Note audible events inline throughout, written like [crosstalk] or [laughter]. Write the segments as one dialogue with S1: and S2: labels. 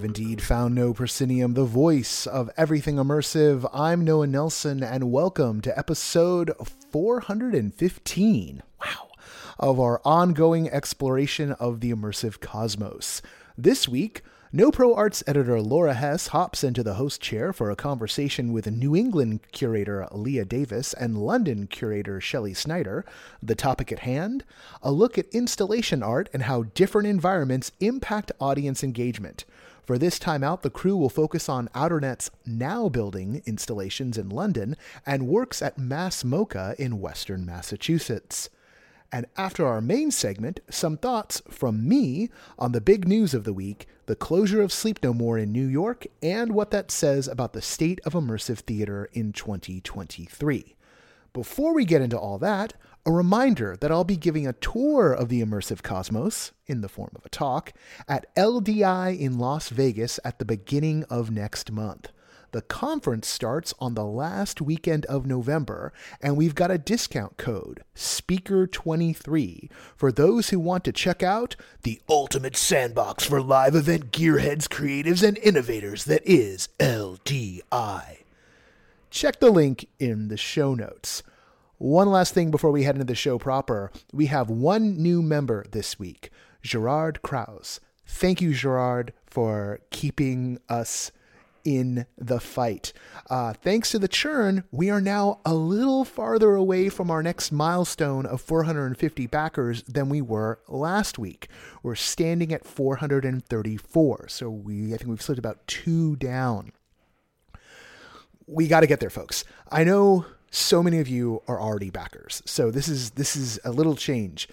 S1: Have indeed found No Proscenium, the voice of everything immersive. I'm Noah Nelson, and welcome to episode 415. Wow. Of our ongoing exploration of the immersive cosmos. This week, No Pro Arts editor Laura Hess hops into the host chair for a conversation with New England curator Leah Davis and London curator Shelley Snyder. The topic at hand a look at installation art and how different environments impact audience engagement. For this time out, the crew will focus on Outernet's Now Building installations in London and works at Mass MoCA in Western Massachusetts. And after our main segment, some thoughts from me on the big news of the week the closure of Sleep No More in New York and what that says about the state of immersive theater in 2023. Before we get into all that, a reminder that I'll be giving a tour of the immersive cosmos, in the form of a talk, at LDI in Las Vegas at the beginning of next month. The conference starts on the last weekend of November, and we've got a discount code, SPEAKER23, for those who want to check out the ultimate sandbox for live event gearheads, creatives, and innovators that is LDI. Check the link in the show notes. One last thing before we head into the show proper we have one new member this week, Gerard Kraus. Thank you, Gerard, for keeping us in the fight. Uh, thanks to the churn, we are now a little farther away from our next milestone of 450 backers than we were last week. We're standing at 434, so we I think we've slipped about two down. We got to get there, folks. I know so many of you are already backers, so this is this is a little change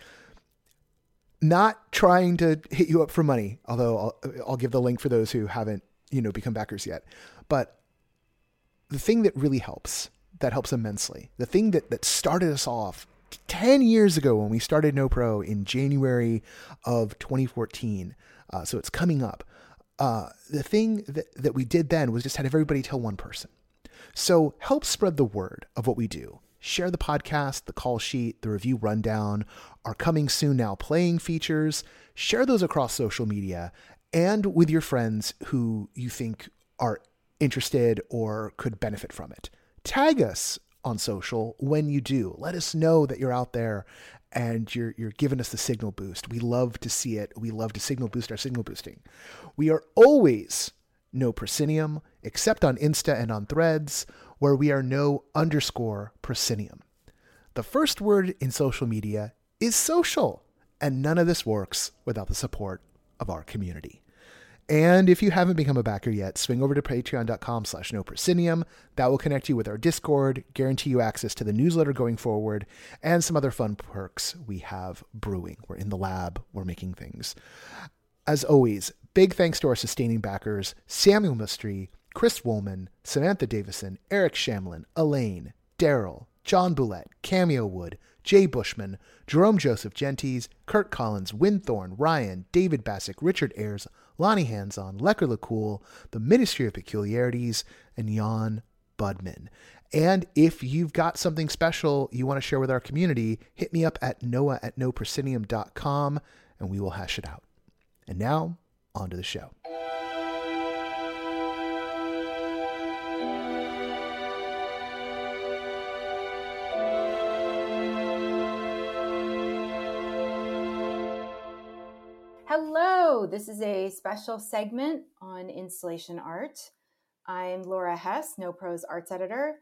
S1: not trying to hit you up for money, although I'll, I'll, give the link for those who haven't you know, become backers yet. But the thing that really helps, that helps immensely, the thing that, that started us off 10 years ago when we started No Pro in January of 2014, uh, so it's coming up. Uh, the thing that, that we did then was just had everybody tell one person. So help spread the word of what we do. Share the podcast, the call sheet, the review rundown, our coming soon now playing features. Share those across social media and with your friends who you think are interested or could benefit from it. Tag us on social when you do. Let us know that you're out there and you're you're giving us the signal boost. We love to see it. We love to signal boost our signal boosting. We are always no proscenium, except on Insta and on threads, where we are no underscore proscenium. The first word in social media is social, and none of this works without the support of our community. And if you haven't become a backer yet, swing over to patreon.com slash no proscenium. That will connect you with our Discord, guarantee you access to the newsletter going forward, and some other fun perks we have brewing. We're in the lab, we're making things. As always, big thanks to our sustaining backers, Samuel Mustry, Chris Woolman, Samantha Davison, Eric Shamlin, Elaine, Daryl, John Boulette, Cameo Wood, Jay Bushman, Jerome Joseph Gentes, Kurt Collins, Winthorn, Ryan, David Bassick, Richard Ayers, Lonnie Hands-On, Lecker LeCool, The Ministry of Peculiarities, and Jan Budman. And if you've got something special you want to share with our community, hit me up at noah at noproscenium.com and we will hash it out. And now, on to the show.
S2: Hello, this is a special segment on installation art. I'm Laura Hess, No Pros Arts Editor,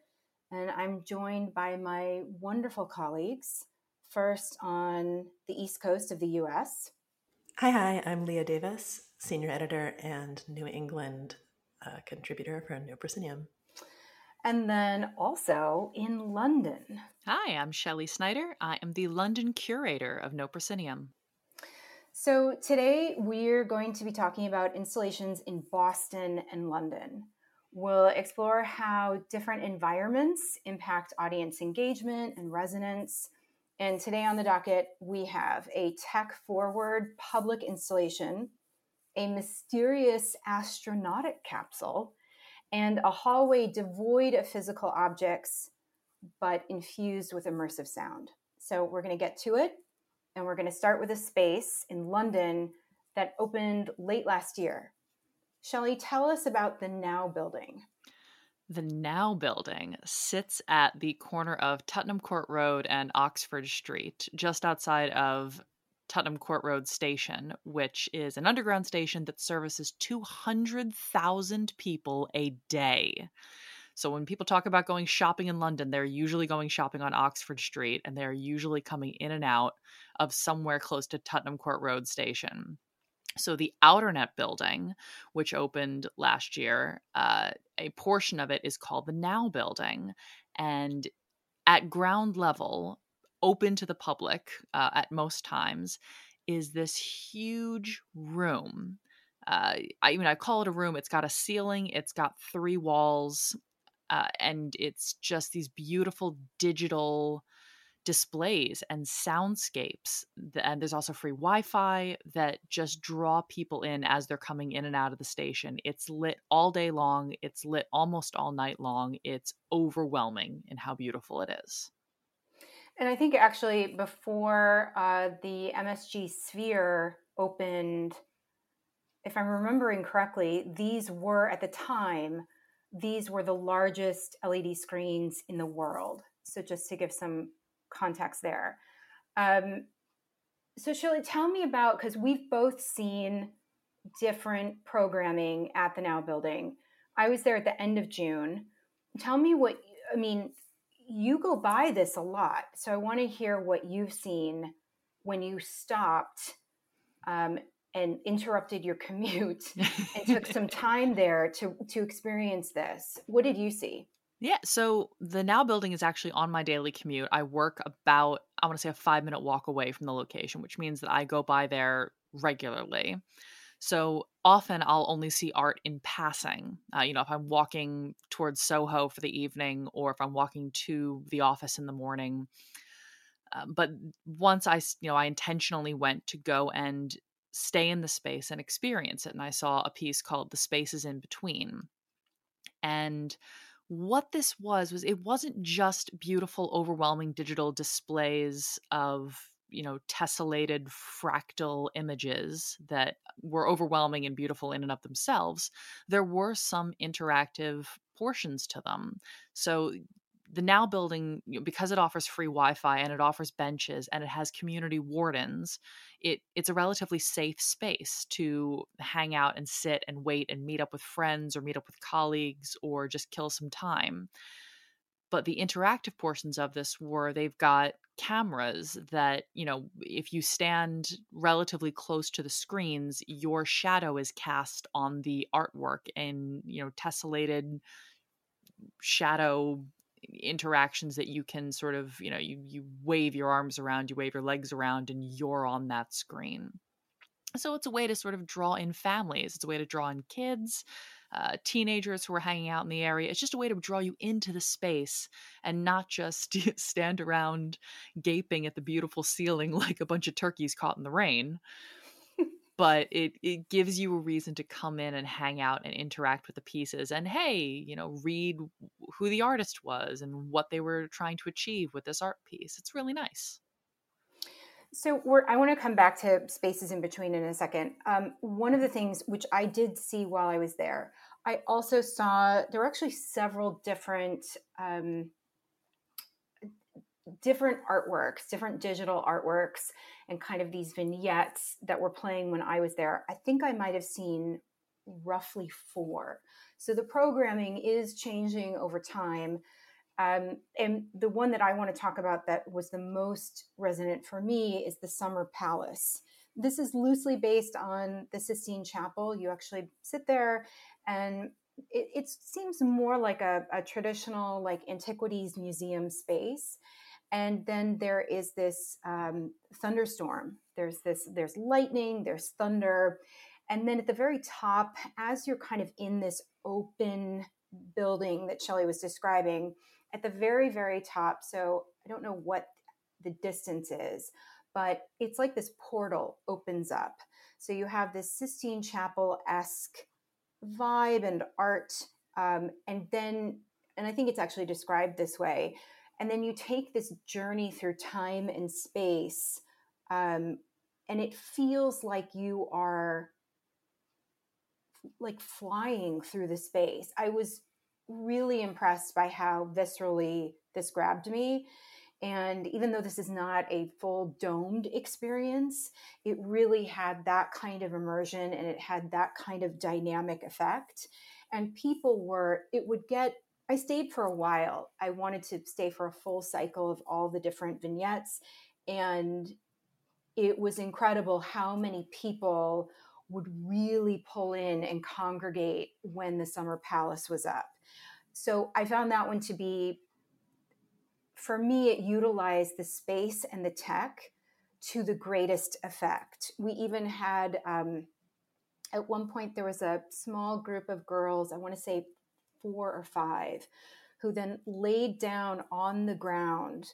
S2: and I'm joined by my wonderful colleagues. First on the East Coast of the US.
S3: Hi, hi, I'm Leah Davis, Senior Editor and New England uh, contributor for No Proscenium.
S2: And then also in London.
S4: Hi, I'm Shelley Snyder. I am the London curator of No Proscenium.
S2: So, today we're going to be talking about installations in Boston and London. We'll explore how different environments impact audience engagement and resonance. And today on the docket, we have a tech forward public installation, a mysterious astronautic capsule, and a hallway devoid of physical objects but infused with immersive sound. So we're going to get to it, and we're going to start with a space in London that opened late last year. Shelley, tell us about the Now building.
S4: The Now building sits at the corner of Tottenham Court Road and Oxford Street, just outside of Tottenham Court Road Station, which is an underground station that services 200,000 people a day. So when people talk about going shopping in London, they're usually going shopping on Oxford Street and they're usually coming in and out of somewhere close to Tottenham Court Road Station. So the Outernet building, which opened last year, uh, a portion of it is called the Now building. And at ground level, open to the public uh, at most times, is this huge room. Uh, I mean, I call it a room. It's got a ceiling, it's got three walls, uh, and it's just these beautiful digital displays and soundscapes and there's also free wi-fi that just draw people in as they're coming in and out of the station it's lit all day long it's lit almost all night long it's overwhelming in how beautiful it is
S2: and i think actually before uh, the msg sphere opened if i'm remembering correctly these were at the time these were the largest LED screens in the world. So, just to give some context there. Um, so, Shelley, tell me about because we've both seen different programming at the Now Building. I was there at the end of June. Tell me what I mean. You go by this a lot, so I want to hear what you've seen when you stopped um, and interrupted your commute [laughs] and took some time there to to experience this. What did you see?
S4: Yeah, so the Now building is actually on my daily commute. I work about I want to say a 5 minute walk away from the location, which means that I go by there regularly. So often I'll only see art in passing. Uh, you know, if I'm walking towards Soho for the evening or if I'm walking to the office in the morning. Uh, but once I, you know, I intentionally went to go and stay in the space and experience it. And I saw a piece called The Spaces in Between. And what this was was it wasn't just beautiful overwhelming digital displays of you know tessellated fractal images that were overwhelming and beautiful in and of themselves there were some interactive portions to them. So the now building because it offers free wi-fi and it offers benches and it has community wardens it it's a relatively safe space to hang out and sit and wait and meet up with friends or meet up with colleagues or just kill some time. But the interactive portions of this were they've got cameras that you know if you stand relatively close to the screens your shadow is cast on the artwork and you know tessellated shadow interactions that you can sort of you know you you wave your arms around you wave your legs around and you're on that screen. So it's a way to sort of draw in families it's a way to draw in kids uh, teenagers who are hanging out in the area it's just a way to draw you into the space and not just [laughs] stand around gaping at the beautiful ceiling [laughs] like a bunch of turkeys caught in the rain. But it it gives you a reason to come in and hang out and interact with the pieces and hey you know read who the artist was and what they were trying to achieve with this art piece. It's really nice
S2: so I want to come back to spaces in between in a second. Um, one of the things which I did see while I was there, I also saw there were actually several different um, different artworks, different digital artworks, and kind of these vignettes that were playing when I was there. I think I might have seen roughly four. So the programming is changing over time. Um, and the one that I want to talk about that was the most resonant for me is the Summer Palace. This is loosely based on the Sistine Chapel. You actually sit there and it, it seems more like a, a traditional like antiquities museum space and then there is this um, thunderstorm there's this there's lightning there's thunder and then at the very top as you're kind of in this open building that Shelley was describing, at the very, very top, so I don't know what the distance is, but it's like this portal opens up. So you have this Sistine Chapel esque vibe and art. Um, and then, and I think it's actually described this way. And then you take this journey through time and space, um, and it feels like you are like flying through the space. I was really impressed by how viscerally this grabbed me. And even though this is not a full domed experience, it really had that kind of immersion and it had that kind of dynamic effect. And people were, it would get, I stayed for a while. I wanted to stay for a full cycle of all the different vignettes. And it was incredible how many people would really pull in and congregate when the Summer Palace was up. So I found that one to be for me, it utilized the space and the tech to the greatest effect. We even had, um, at one point, there was a small group of girls, I want to say four or five, who then laid down on the ground,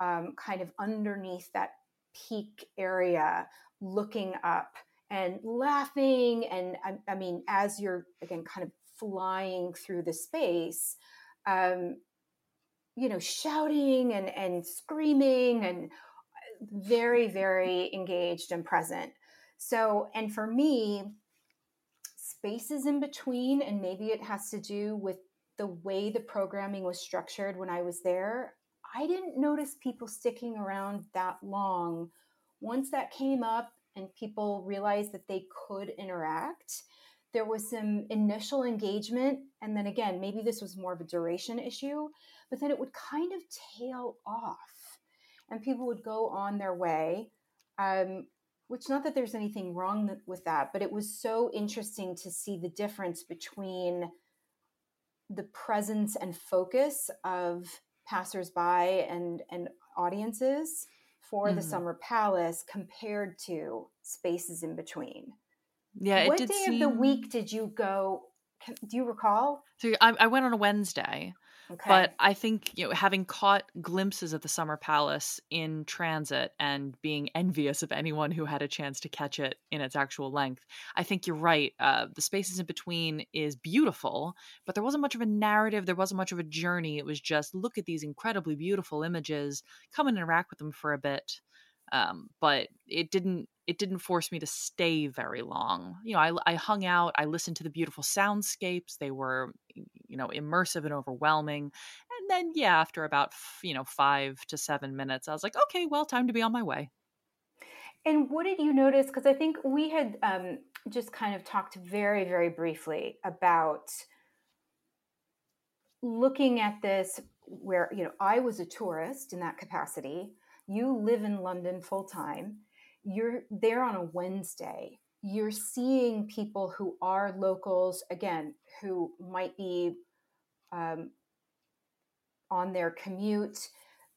S2: um, kind of underneath that peak area, looking up and laughing. And I, I mean, as you're, again, kind of flying through the space, um, you know, shouting and, and screaming and uh, very, very engaged and present. So, and for me, spaces in between, and maybe it has to do with the way the programming was structured when I was there. I didn't notice people sticking around that long. Once that came up and people realized that they could interact, there was some initial engagement. And then again, maybe this was more of a duration issue, but then it would kind of tail off and people would go on their way. Um, which, not that there's anything wrong with that, but it was so interesting to see the difference between the presence and focus of passersby and, and audiences for mm-hmm. the Summer Palace compared to spaces in between.
S4: Yeah.
S2: what day seem... of the week did you go? do you recall?
S4: So I, I went on a Wednesday. Okay. But I think you know, having caught glimpses of the Summer Palace in transit and being envious of anyone who had a chance to catch it in its actual length, I think you're right. Uh, the spaces in between is beautiful, but there wasn't much of a narrative. There wasn't much of a journey. It was just look at these incredibly beautiful images, come and interact with them for a bit. Um, but it didn't it didn't force me to stay very long. You know, I, I hung out, I listened to the beautiful soundscapes. They were, you know, immersive and overwhelming. And then, yeah, after about, you know, five to seven minutes, I was like, okay, well, time to be on my way.
S2: And what did you notice? Because I think we had um, just kind of talked very, very briefly about looking at this where, you know, I was a tourist in that capacity. You live in London full time you're there on a Wednesday. You're seeing people who are locals, again, who might be um, on their commute.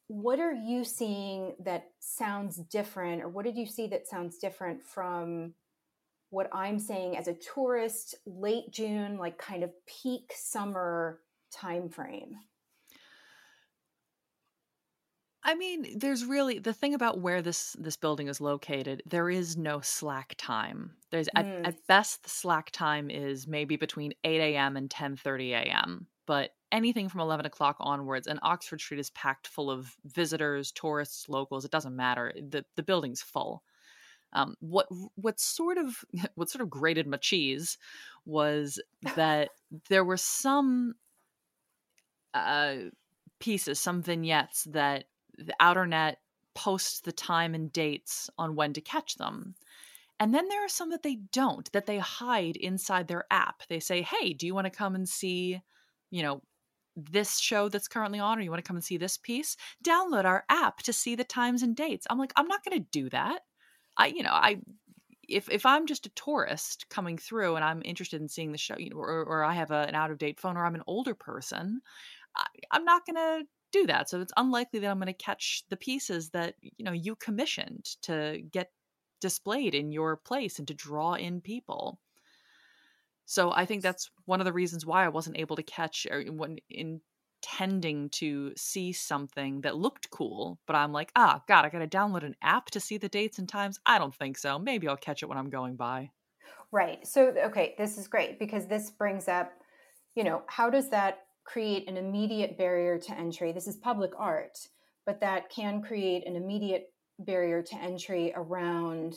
S2: What are you seeing that sounds different, or what did you see that sounds different from what I'm saying as a tourist, late June, like kind of peak summer time frame?
S4: I mean, there's really the thing about where this this building is located. There is no slack time. There's at, mm. at best the slack time is maybe between eight a.m. and ten thirty a.m. But anything from eleven o'clock onwards, and Oxford Street is packed full of visitors, tourists, locals. It doesn't matter. the The building's full. Um, what what sort of [laughs] what sort of grated my cheese was that [laughs] there were some uh, pieces, some vignettes that the Outernet posts the time and dates on when to catch them. And then there are some that they don't, that they hide inside their app. They say, hey, do you want to come and see, you know, this show that's currently on, or you want to come and see this piece? Download our app to see the times and dates. I'm like, I'm not going to do that. I, you know, I, if if I'm just a tourist coming through and I'm interested in seeing the show, you know, or, or I have a, an out of date phone, or I'm an older person, I, I'm not going to do that. So it's unlikely that I'm going to catch the pieces that, you know, you commissioned to get displayed in your place and to draw in people. So I think that's one of the reasons why I wasn't able to catch or when intending to see something that looked cool, but I'm like, ah, God, I got to download an app to see the dates and times. I don't think so. Maybe I'll catch it when I'm going by.
S2: Right. So, okay, this is great because this brings up, you know, how does that create an immediate barrier to entry? This is public art, but that can create an immediate barrier to entry around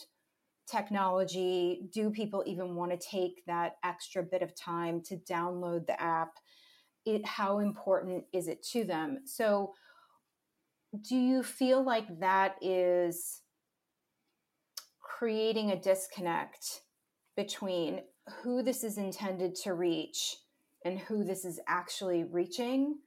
S2: technology. Do people even want to take that extra bit of time to download the app? It, how important is it to them? So, do you feel like that is creating a disconnect between who this is intended to reach and who this is actually reaching?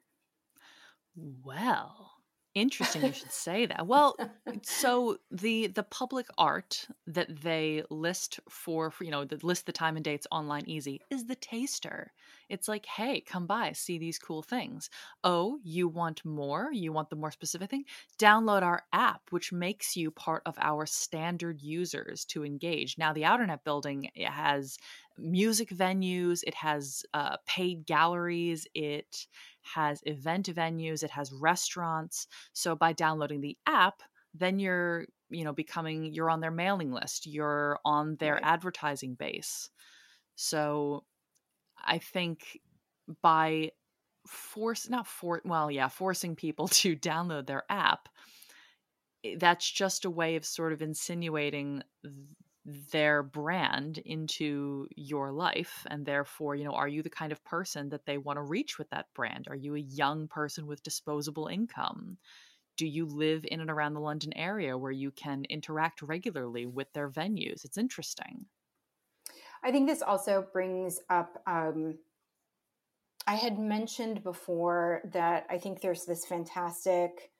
S4: Well, Interesting you should say that. [laughs] Well, so the the public art that they list for, for you know, that list the time and dates online easy is the taster. It's like, hey, come by, see these cool things. Oh, you want more? You want the more specific thing? Download our app, which makes you part of our standard users to engage. Now, the Outernet building it has music venues, it has uh, paid galleries, it has event venues, it has restaurants. So by downloading the app, then you're, you know, becoming you're on their mailing list, you're on their right. advertising base. So I think by force not for well, yeah, forcing people [laughs] to download their app, eh, that's just a way of sort of insinuating their brand into your life and therefore you know are you the kind of person that they want to reach with that brand? Are you a young person with disposable income? Do you live in and around the london area where you can interact regularly with their venues? It's interesting.
S2: I think this also brings up um, i had mentioned before that i think there's this fantastic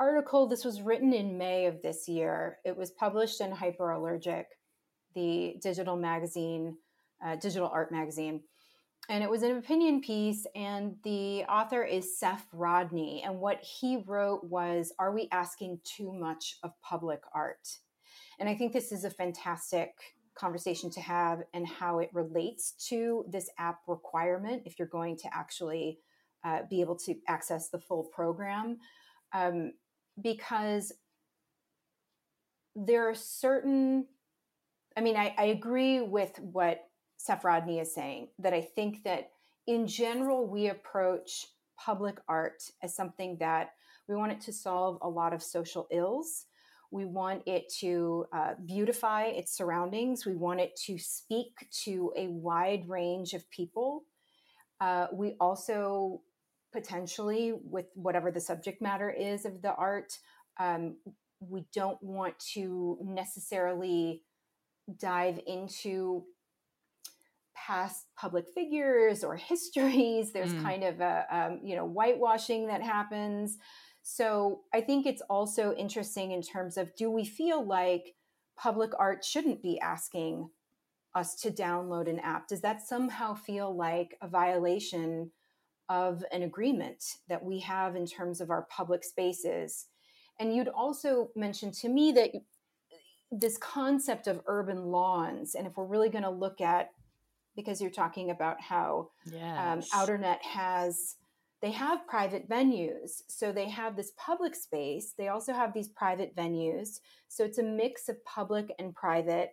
S2: article. This was written in May of this year. It was published in Hyperallergic, the digital magazine, uh, digital art magazine. And it was an opinion piece, and the author is Seph Rodney. And what he wrote was Are we asking too much of public art? And I think this is a fantastic conversation to have and how it relates to this app requirement if you're going to actually uh, be able to access the full program. Um, because there are certain i mean i, I agree with what Seph Rodney is saying that i think that in general we approach public art as something that we want it to solve a lot of social ills. We want it to uh, beautify its surroundings. We want it to speak to a wide range of people. Uh, we also potentially with whatever the subject matter is of the art. Um, we don't want to necessarily dive into past public figures or histories. There's mm. kind of a um, you know whitewashing that happens. So I think it's also interesting in terms of do we feel like public art shouldn't be asking us to download an app? Does that somehow feel like a violation of an agreement that we have in terms of our public spaces. And you'd also mentioned to me that this concept of urban lawns, and if we're really going to look at, because you're talking about how um, yes. um, Outernet has, they have private venues. So they have this public space. They also have these private venues. So it's a mix of public and private.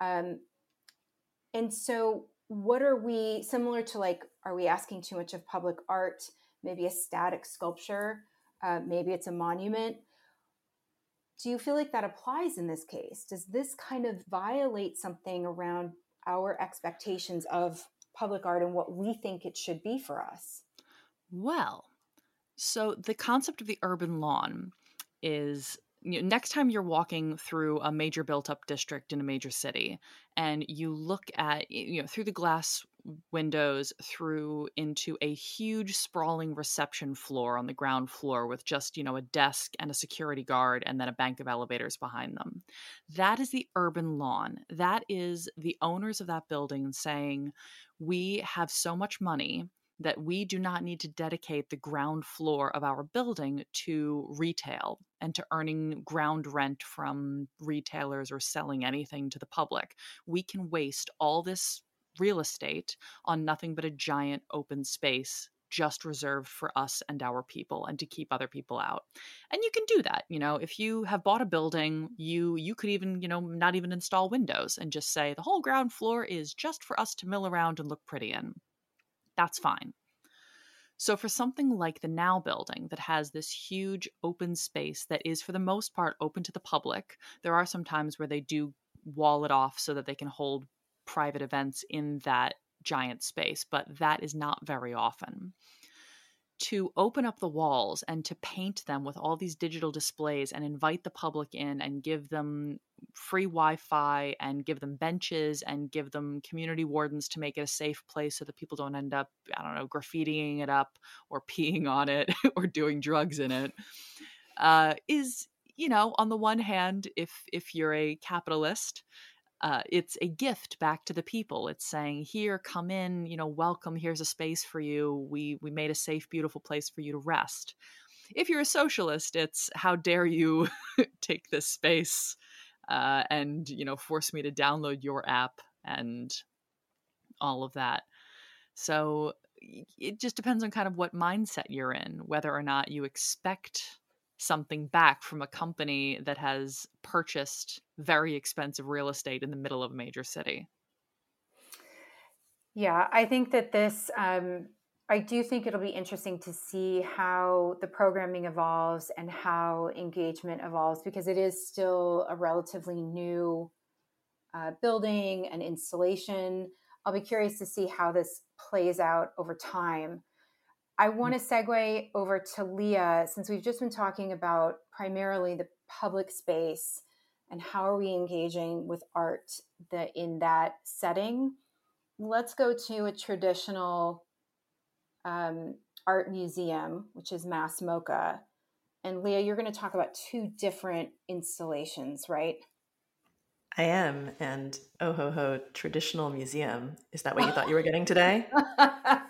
S2: Um, and so what are we similar to like are we asking too much of public art? Maybe a static sculpture? Uh, maybe it's a monument? Do you feel like that applies in this case? Does this kind of violate something around our expectations of public art and what we think it should be for us?
S4: Well so the concept of the urban lawn is you know, next time you're walking through a major built up district in a major city and you look at you know through the glass windows through into a huge sprawling reception floor on the ground floor with just you know a desk and a security guard and then a bank of elevators behind them. That is the urban lawn. That is the owners of that building saying we have so much money that we do not need to dedicate the ground floor of our building to retail and to earning ground rent from retailers or selling anything to the public. We can waste all this real estate on nothing but a giant open space just reserved for us and our people and to keep other people out and you can do that you know if you have bought a building you you could even you know not even install windows and just say the whole ground floor is just for us to mill around and look pretty in that's fine so for something like the now building that has this huge open space that is for the most part open to the public there are some times where they do wall it off so that they can hold private events in that giant space, but that is not very often. To open up the walls and to paint them with all these digital displays and invite the public in and give them free Wi Fi and give them benches and give them community wardens to make it a safe place so that people don't end up, I don't know, graffitiing it up or [laughs] peeing on it [laughs] or doing drugs in it, uh, is, you know, on the one hand, if if you're a capitalist, uh, it's a gift back to the people. It's saying, "Here, come in. You know, welcome. Here's a space for you. We we made a safe, beautiful place for you to rest." If you're a socialist, it's how dare you [laughs] take this space uh, and you know force me to download your app and all of that. So it just depends on kind of what mindset you're in, whether or not you expect something back from a company that has purchased very expensive real estate in the middle of a major city.
S2: Yeah, I think that this, um, I do think it'll be interesting to see how the programming evolves and how engagement evolves because it is still a relatively new uh, building and installation. I'll be curious to see how this plays out over time. I want to segue over to Leah since we've just been talking about primarily the public space and how are we engaging with art the, in that setting. Let's go to a traditional um, art museum, which is Mass MoCA. And Leah, you're going to talk about two different installations, right?
S3: I am. And oh ho ho, traditional museum. Is that what you thought you were getting [laughs] today? [laughs]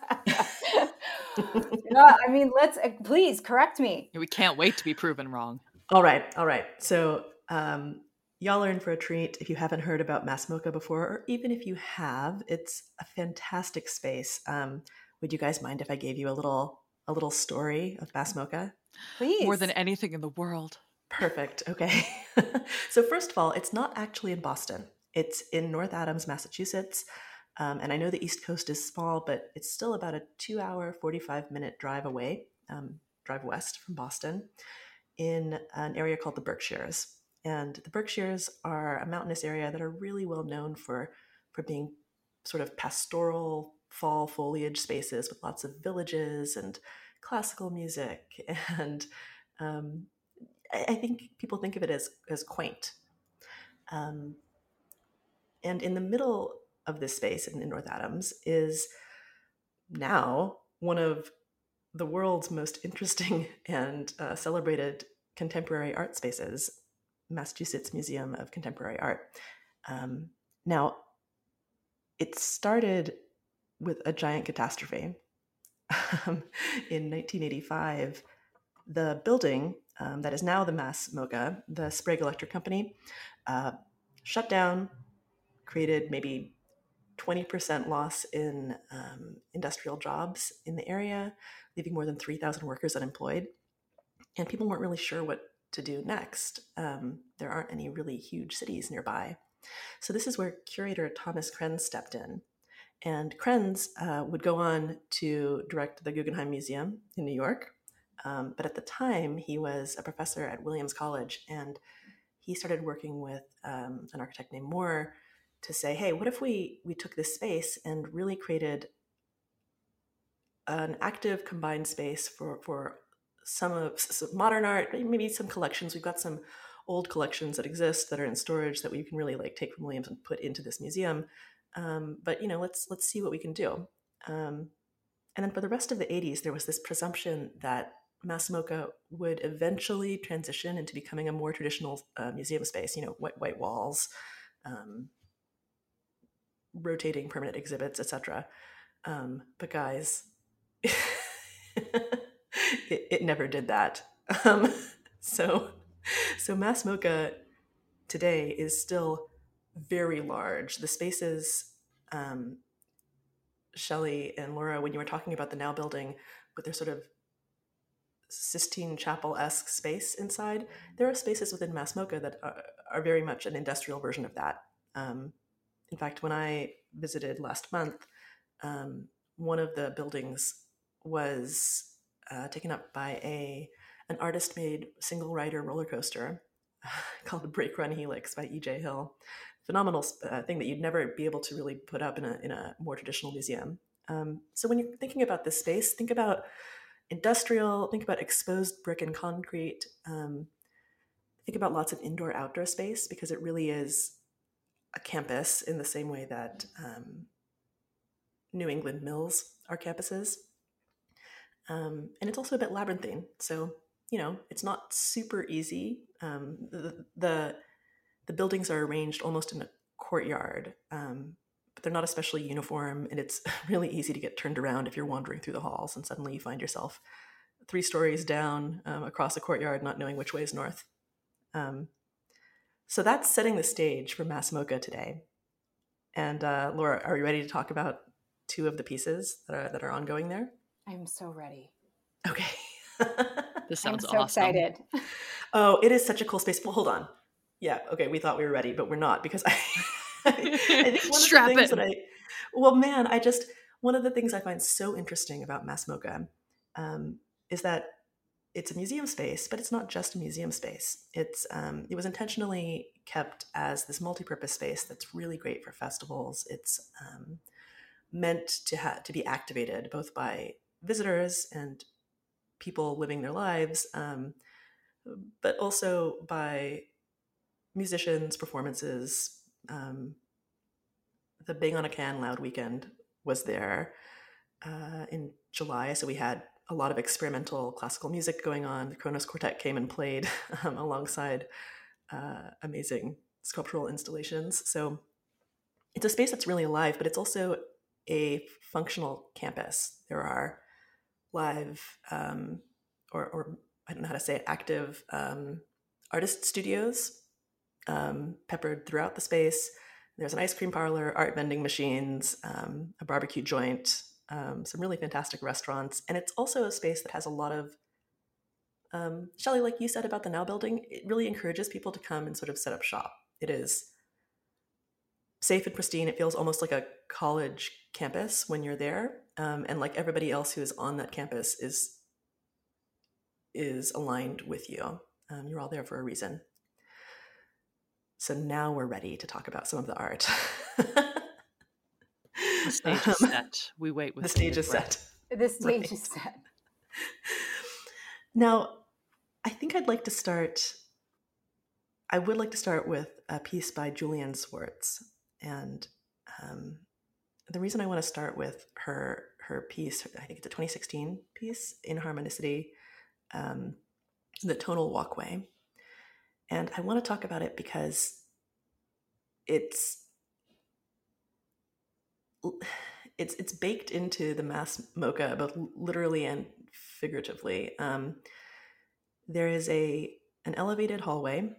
S2: yeah, I mean, let's uh, please correct me.
S4: We can't wait to be proven wrong.
S3: All right, all right. So, um, y'all are in for a treat if you haven't heard about Mass MoCA before, or even if you have. It's a fantastic space. Um, would you guys mind if I gave you a little a little story of Mass MoCA?
S2: Please.
S4: More than anything in the world.
S3: Perfect. Okay. [laughs] so first of all, it's not actually in Boston. It's in North Adams, Massachusetts. Um, and I know the East Coast is small, but it's still about a two hour, 45 minute drive away, um, drive west from Boston, in an area called the Berkshires. And the Berkshires are a mountainous area that are really well known for, for being sort of pastoral fall foliage spaces with lots of villages and classical music. [laughs] And um, I, I, think people think of it as, as quaint. Um, and in the middle of this space in, North Adams is now one of the world's most interesting [laughs] and uh, celebrated contemporary art spaces, Massachusetts Museum of Contemporary Art. Um, now, it started with a giant catastrophe. Um, in 1985, the building um, that is now the Mass MoCA, the Sprague Electric Company, uh, shut down, created maybe 20% loss in um, industrial jobs in the area, leaving more than 3,000 workers unemployed. And people weren't really sure what to do next. Um, there aren't any really huge cities nearby. So, this is where curator Thomas Krens stepped in. And Krens uh, would go on to direct the Guggenheim Museum in New York. Um, but at the time, he was a professor at Williams College and he started working with um, an architect named Moore to say, hey, what if we we took this space and really created an active combined space for for some of some modern art, maybe some collections. We've got some old collections that exist that are in storage that we can really like take from Williams and put into this museum. Um, but you know, let's let's see what we can do. Um, and then for the rest of the 80s, there was this presumption that Mass would eventually transition into becoming a more traditional uh, museum space. You know, white white walls, um, rotating permanent exhibits, etc. Um, but guys, [laughs] it, it, never did that. Um, [laughs] so, so Mass MoCA today is still very large. The spaces um, Shelley and Laura, when you were talking about the Now building with their sort of Sistine Chapel esque space inside, there are spaces within Mass MoCA that are, are very much an industrial version of that. Um, in fact, when I visited last month, um, one of the buildings was uh, taken up by a an artist made single rider roller coaster [laughs] called Brake Run Helix by EJ Hill. Phenomenal uh, thing that you'd never be able to really put up in a, in a more traditional museum. Um, so when you're thinking about this space, think about industrial, think about exposed brick and concrete, um, think about lots of indoor outdoor space because it really is a campus in the same way that um, New England mills are campuses. Um, and it's also a bit labyrinthine. So you know, it's not super easy. Um, the, the, the buildings are arranged almost in a courtyard, um, but they're not especially uniform, and it's [laughs] really easy to get turned around if you're wandering through the halls and suddenly you find yourself three stories down um, across a courtyard, not knowing which way is north. Um, so that's setting the stage for Mass MoCA today. And uh, Laura, are you ready to talk about two of the pieces that are that are ongoing there?
S2: I'm so ready.
S3: Okay.
S4: This [laughs] sounds
S2: I'm so
S4: awesome.
S2: excited.
S3: Oh, it is such a cool space. Well, hold on. Yeah, okay, we thought we were ready, but we're not because [laughs] I, I think one
S4: Strap
S3: of the [laughs] things
S4: in.
S3: that I, well, man, I just one of the things I find so interesting about Mass MoCA um, is that it's a museum space, but it's not just a museum space. It's um, it was intentionally kept as this multi-purpose space that's really great for festivals. It's um, meant to ha- to be activated both by visitors and people living their lives, um, but also by musicians, performances. Um, the Bang on a Can Loud Weekend was there uh, in July, so we had a lot of experimental classical music going on. The Kronos Quartet came and played [laughs] um, alongside uh, amazing sculptural installations. So it's a space that's really alive, but it's also a functional campus. There are live um, or, or I don't know how to say it, active um, artist studios um, peppered throughout the space. There's an ice cream parlor, art vending machines, um, a barbecue joint, um, some really fantastic restaurants. And it's also a space that has a lot of, um, Shelley, like you said about the Now building, it really encourages people to come and sort of set up shop. It is safe and pristine. It feels almost like a college campus when you're there. Um, and like everybody else who is on that campus is is aligned with you. Um, you're all there for a reason. So now we're ready to talk about some of the art. [laughs]
S4: The [laughs] stage is
S3: Um,
S4: set. We wait with
S3: the stage is
S4: breath.
S3: set. [laughs]
S2: The stage
S3: Right.
S2: is set. [laughs]
S3: Now, I think I'd like to start. I would like to start with a piece by Julianne Swartz, and um, the reason I want to start with her her piece, I think it's a 2016 piece in Harmonicity, um, the tonal walkway, and I want to talk about it because it's [sighs] it's it's baked into the Mass MoCA both literally and figuratively um, there is a an elevated hallway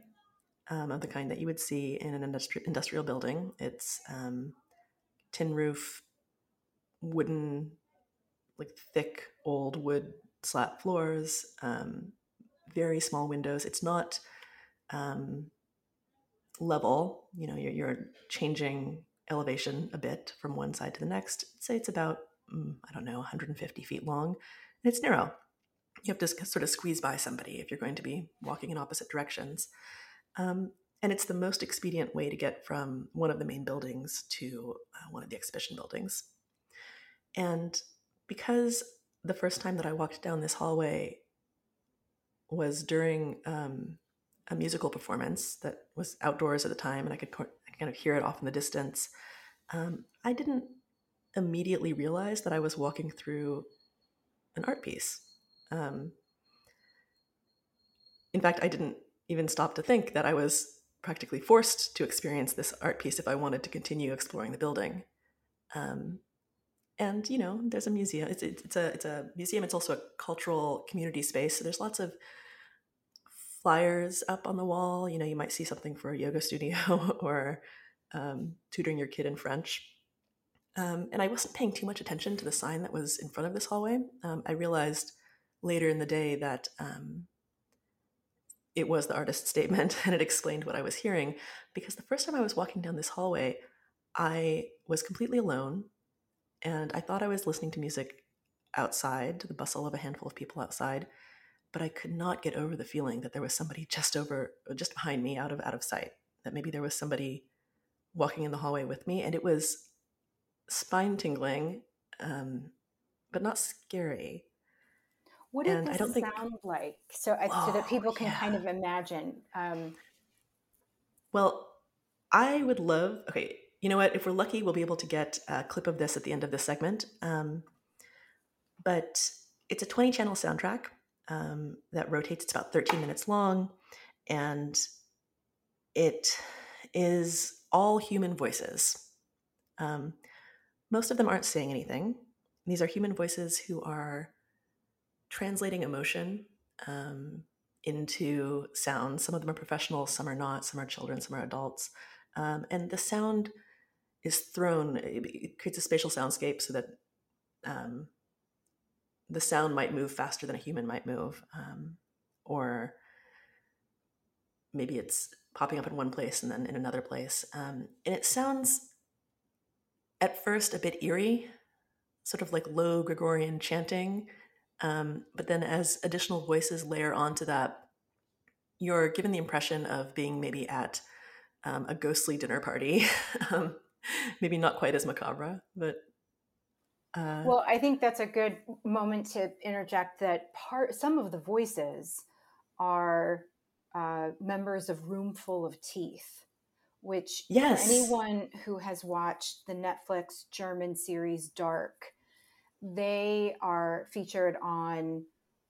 S3: um, of the kind that you would see in an industri- industrial building. It's um, tin roof wooden like thick old wood slat floors um, very small windows. It's not um, level you know you're, you're changing elevation a bit from one side to the next. Say it's about mm, i don't know 150 feet long and it's narrow. You have to sort of squeeze by somebody if you're going to be walking in opposite directions. Um, and it's the most expedient way to get from one of the main buildings to uh, one of the exhibition buildings. And because the first time that i walked down this hallway was during um, a musical performance that was outdoors at the time, and I could, kind of hear it off in the distance. Um, I didn't immediately realize that I was walking through an art piece. Um, in fact, I didn't even stop to think that I was practically forced to experience this art piece if I wanted to continue exploring the building. Um, and you know, there's a museum. It's, it's, it's a it's a museum. It's also a cultural community space. So there's lots of flyers up on the wall. You know, you might see something for a yoga [laughs] studio or um, tutoring your kid in French. Um, and I wasn't paying too much attention to the sign that was in front of this hallway. Um, I realized later in the day that um, it was the artist's [laughs] statement and it explained what I was hearing. Because the first time I was walking down this hallway, I was completely alone and I thought I was listening to music outside, the bustle of a handful of people outside, but I could not get over the feeling that there was somebody just over, just behind me, out of out of sight. That maybe there was somebody walking in the hallway with me, and it was spine tingling, um, but not scary.
S2: What did and this I don't sound think... like? So, oh, so that oh, people can yeah. kind of imagine. Um...
S3: Well, I would love. Okay, you know what? If we're lucky, we'll be able to get a clip of this at the end of this segment. Um, but it's a 20 channel soundtrack um, that rotates. It's about 13 minutes long, and it is all human voices. Um, most of them aren't saying anything. These are human voices who are translating emotion um, into sound. Some of them are professional, some are not, some are children, some are adults. Um, and the sound is thrown, it creates a spatial soundscape so that um, the sound might move faster than a human might move. Um, or maybe it's popping up in one place and then in another place. Um, and it sounds at first a bit eerie, sort of like low Gregorian chanting. Um, but then as additional voices layer onto that, you're given the impression of being maybe at um, a ghostly dinner party. [laughs] um, maybe not quite as macabre, but.
S2: Uh, well, I think that's a good moment to interject that part. Some of the voices are uh, members of Roomful of Teeth, which yes. anyone who has watched the Netflix German series Dark, they are featured on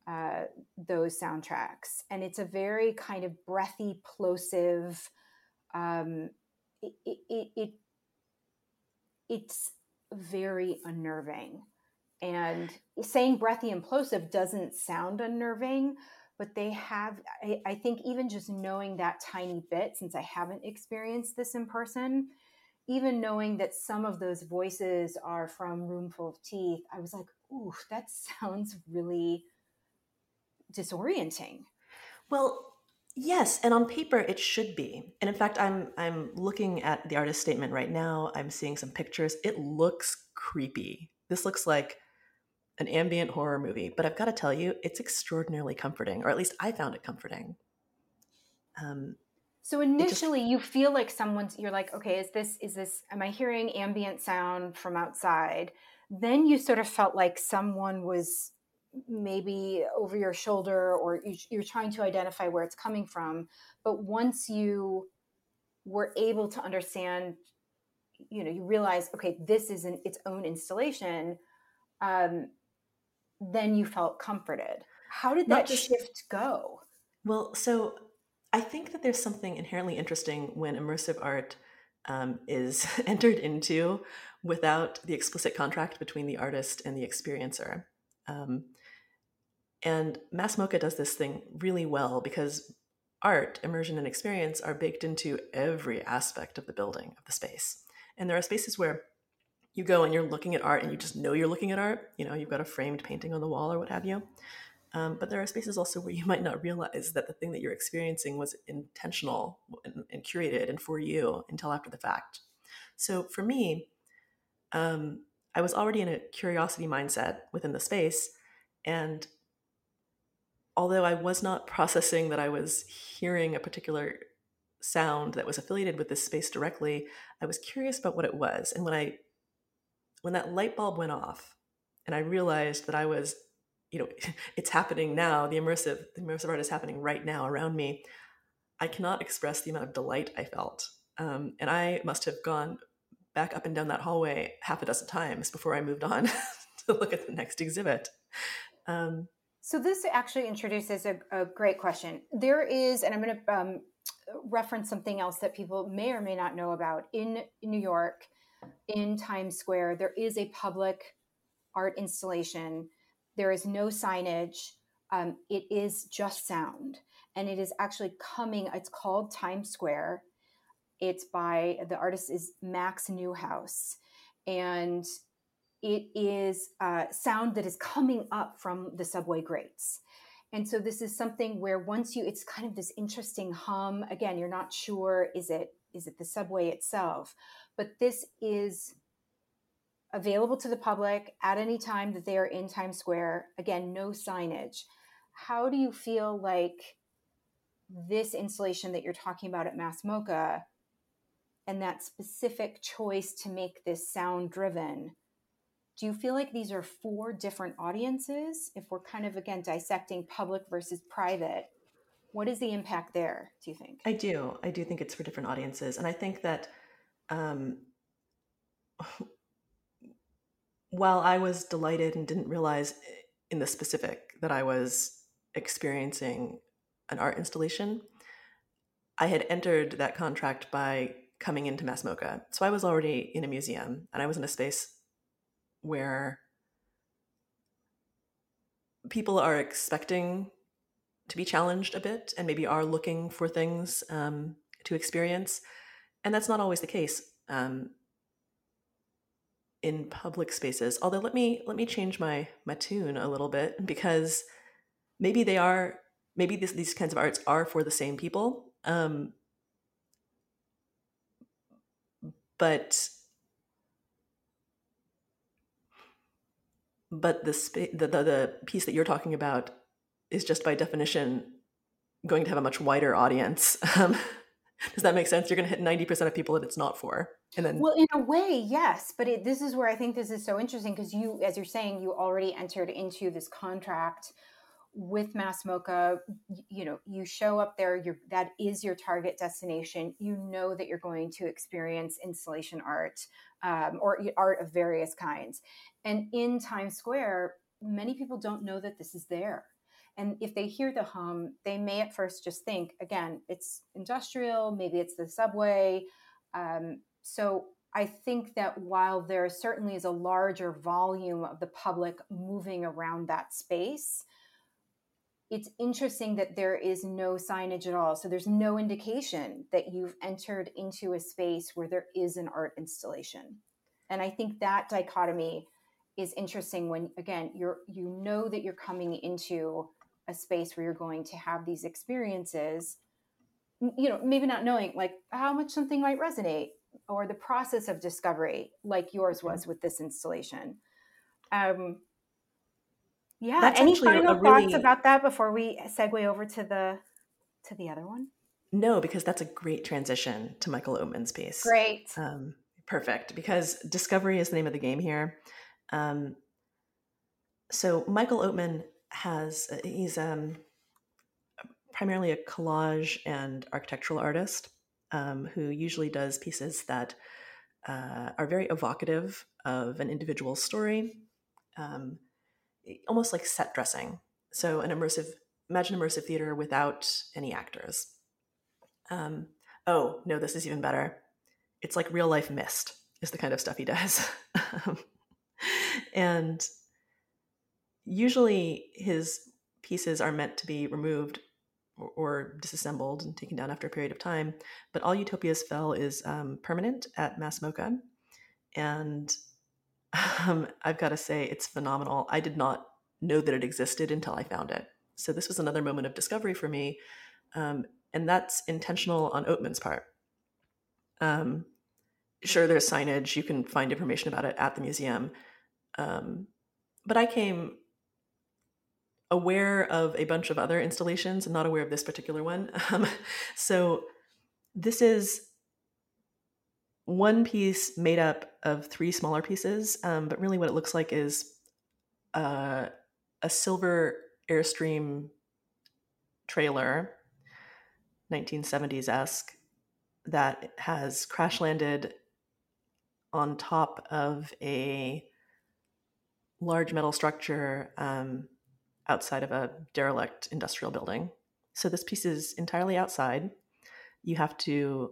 S2: uh, those soundtracks, and it's a very kind of breathy, plosive. Um, it, it, it it's very unnerving, and saying breathy and plosive doesn't sound unnerving, but they have I, I, think even just knowing that tiny bit since i haven't experienced this in person even knowing that some of those voices are from roomful of teeth i was like ooh that [laughs] sounds really disorienting.
S3: Well yes and on paper it should be and in fact i'm i'm looking at the artist statement right now i'm seeing some pictures it looks creepy this looks like an ambient horror movie, but I've got to tell you, it's extraordinarily comforting, or at least I found it comforting.
S2: Um, so initially, just, you feel like someone's. You're like, okay, is this is this? Am I hearing ambient sound from outside? Then you sort of felt like someone was maybe over your shoulder, or you're trying to identify where it's coming from. But once you were able to understand, you know, you realize, okay, this is an, its own installation. Um, then you felt comforted. How did that just, shift go?
S3: Well, so I think that there's something inherently interesting when immersive art um, is [laughs] entered into without the explicit contract between the artist and the experiencer. Um, and Mass MoCA does this thing really well because art, immersion, and experience are baked into every aspect of the building, of the space. And there are spaces where you go and you're looking at art and you just know you're looking at art. You know, you've got a framed painting on the wall or what have you. Um, but there are spaces also where you might not realize that the thing that you're experiencing was intentional and, and curated and for you until after the fact. So for me, um, I was already in a curiosity mindset within the space. And although I was not [laughs] processing that I was hearing a particular sound that was affiliated with this space directly, I was curious about what it was. And when I when that light bulb went off and I realized that I was, you know, [laughs] it's happening now, the immersive, the immersive art is happening right now around me, I cannot express the amount of delight I felt. Um, and I must have gone back up and down that hallway half a dozen times before I moved on [laughs] to look at the next exhibit. Um,
S2: so this actually introduces a, a, great question. There is, and I'm going to um, reference something else that people may or may not know about in New York in Times Square, there is a public art installation. There is no signage. Um, it is just sound. And it is actually coming, it's called Times Square. It's by the artist is Max Neuhaus, and it is uh, sound that is coming up from the subway grates. And so this is something where once you, it's kind of this interesting hum. Again, you're not sure is it is it the subway itself, but this is available to the public at any time that they are in Times Square. Again, no signage. How do you feel like this installation that you're talking about at Mass MoCA and that specific choice to make this sound driven? Do you feel like these are four different audiences? If we're kind of again dissecting public versus private, what is the impact there, do you think?
S3: I do. I do think it's for different audiences. And I think that um, [laughs] while I was delighted and didn't realize in the specific that I was experiencing an art installation, I had entered that contract by coming into Mass MoCA. So I was already in a museum and I was in a space where people are expecting to be challenged a bit and maybe are looking for things um, to experience. And that's not always the case. Um, in public spaces. Although let me let me change my my tune a little bit because maybe they are maybe this, these kinds of arts are for the same people. Um, but but the, spa- the, the the piece that you're talking about is just by definition going to have a much wider audience. [laughs] Um, does that make sense? You're going to hit 90% of people that it's not for. And then
S2: Well, in a way, yes, but it, this is where I think this is so interesting because you as you're saying you already entered into this contract with Mass MoCA, you know, you show up there, you that is your target destination. You know that you're going to experience installation art um, or art of various kinds. And in Times Square, many people don't know that this is there. And if they hear the hum, they may at first just think, again, it's industrial, maybe it's the subway. Um, so I think that while there certainly is a larger volume of the public moving around that space, it's interesting that there is no signage at all. So there's no indication that you've entered into a space where there is an art installation. And I think that dichotomy is interesting when again you're you know that you're coming into a space where you're going to have these experiences you know maybe not knowing like how much something might resonate or the process of discovery like yours was mm-hmm. with this installation um yeah That's any final really... thoughts about that before we segue over to the to the other one?
S3: No because that's a great transition to michael oatman's piece.
S2: Great.
S3: Um perfect because discovery is the name of the game here. Um so michael oatman has uh, he's um primarily a collage and architectural artist um, who usually does pieces that uh, are very evocative of an individual story, um, almost like set dressing. So, an immersive, imagine immersive theater without any actors. Um, oh, no, this is even better. It's like real life Myst, is the kind of stuff he does. [laughs] and usually his pieces are meant to be removed or, disassembled and taken down after a period of time. But All Utopias Fell is um, permanent at Mass MoCA. And um, I've got to say, it's phenomenal. I did not know that it existed until I found it. So this was another moment of discovery for me. Um, and that's intentional on Oatman's part. Um, sure, there's signage. You can find information about it at the museum. Um, but I came aware of a bunch of other installations and not aware of this particular one. [laughs] Um, so this is one piece made up of three smaller pieces, um, but really what it looks like is uh, a silver Airstream trailer, 1970s esque, that has crash landed on top of a large metal structure um, outside of a derelict industrial building. So this piece is entirely outside. You have to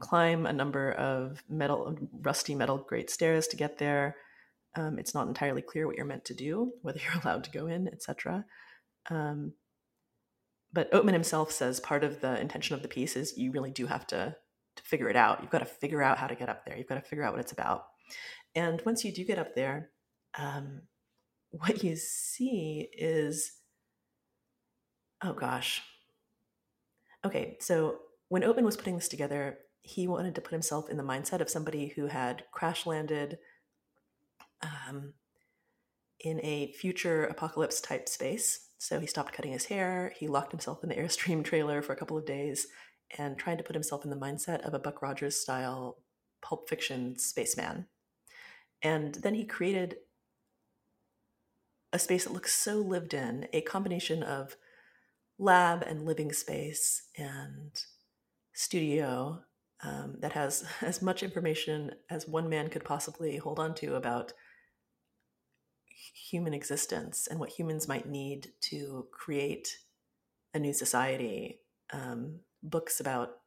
S3: climb a number of metal, rusty metal grate stairs to get there. Um, it's not entirely clear what you're meant to do, whether [laughs] you're allowed to go in, etc. Um, but Oatman himself says part of the intention of the piece is you really do have to to figure it out. You've got to figure out how to get up there. You've got to figure out what it's about. And once you do get up there, um, what you see is, oh gosh. Okay, so when Oatman was putting this together, he wanted to put himself in the mindset of somebody who had crash landed um, in a future apocalypse type space. So he stopped cutting his hair. He locked himself in the [laughs] Airstream trailer for a couple of days and tried to put himself in the mindset of a Buck Rogers style pulp fiction spaceman. And then he created a space that looks so lived in, a combination of lab and living space and studio um, that has [laughs] as much information as one man could possibly hold on to about human existence and what humans might need to create a new society. Um, books about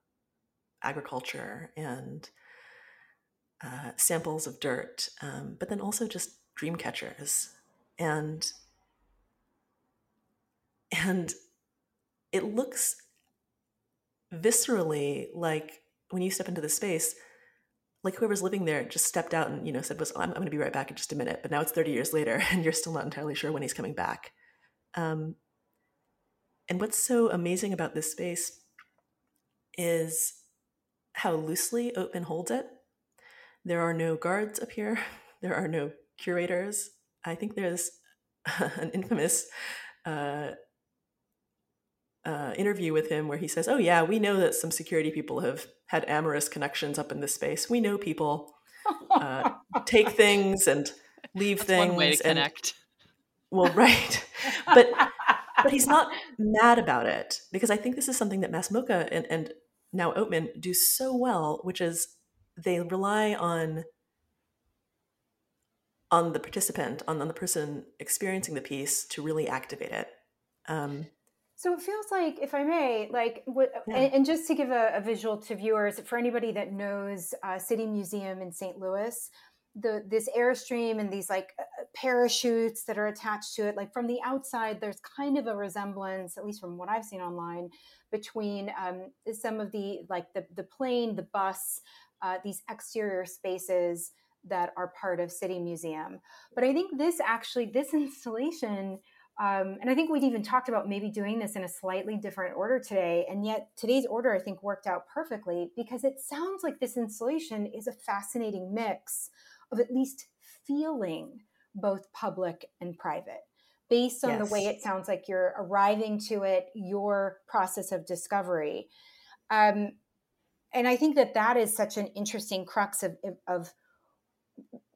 S3: agriculture and uh, samples of dirt, um, but then also just dream catchers and and it looks viscerally like when you step into the space like whoever's living there just stepped out and you know said was I'm, I'm going to be right back in just a minute but now it's 30 years later [laughs] and you're still not entirely sure when he's coming back. Um, and what's so amazing about this space is how loosely Oatman holds it. There are no guards up here. [laughs] There are no curators. I think there's [laughs] an infamous uh, uh, interview with him where he says, "Oh yeah, we know that some security people have had amorous connections up in this space. We know people uh, [laughs] take things and leave
S4: That's
S3: things.
S4: one way to
S3: and,
S4: connect.
S3: well, right, but but he's not [laughs] mad about it because I think this is something that Mass MoCA and, and now Oatman do so well, which is they rely on on the participant, on, on the person experiencing the piece to really activate it. Um,
S2: So it feels like, if I may, like, what,
S3: Yeah.
S2: and, and just to give a, a visual to viewers, for anybody that knows uh, City Museum in St. Louis, the this airstream and these like uh, parachutes that are attached to it, like from the outside, there's kind of a resemblance, at least from what I've seen online, between um, some of the like the the plane, the bus, uh, these exterior spaces that are part of City Museum. But I think this actually, this [laughs] installation um, and I think we'd even talked about maybe doing this in a slightly different order today. And yet today's order, I think, worked out perfectly because it sounds like this installation is a fascinating mix of at least feeling both public and private. Based on the way it sounds like you're arriving to it, your process of discovery. Um, and I think that that is such an interesting crux of, of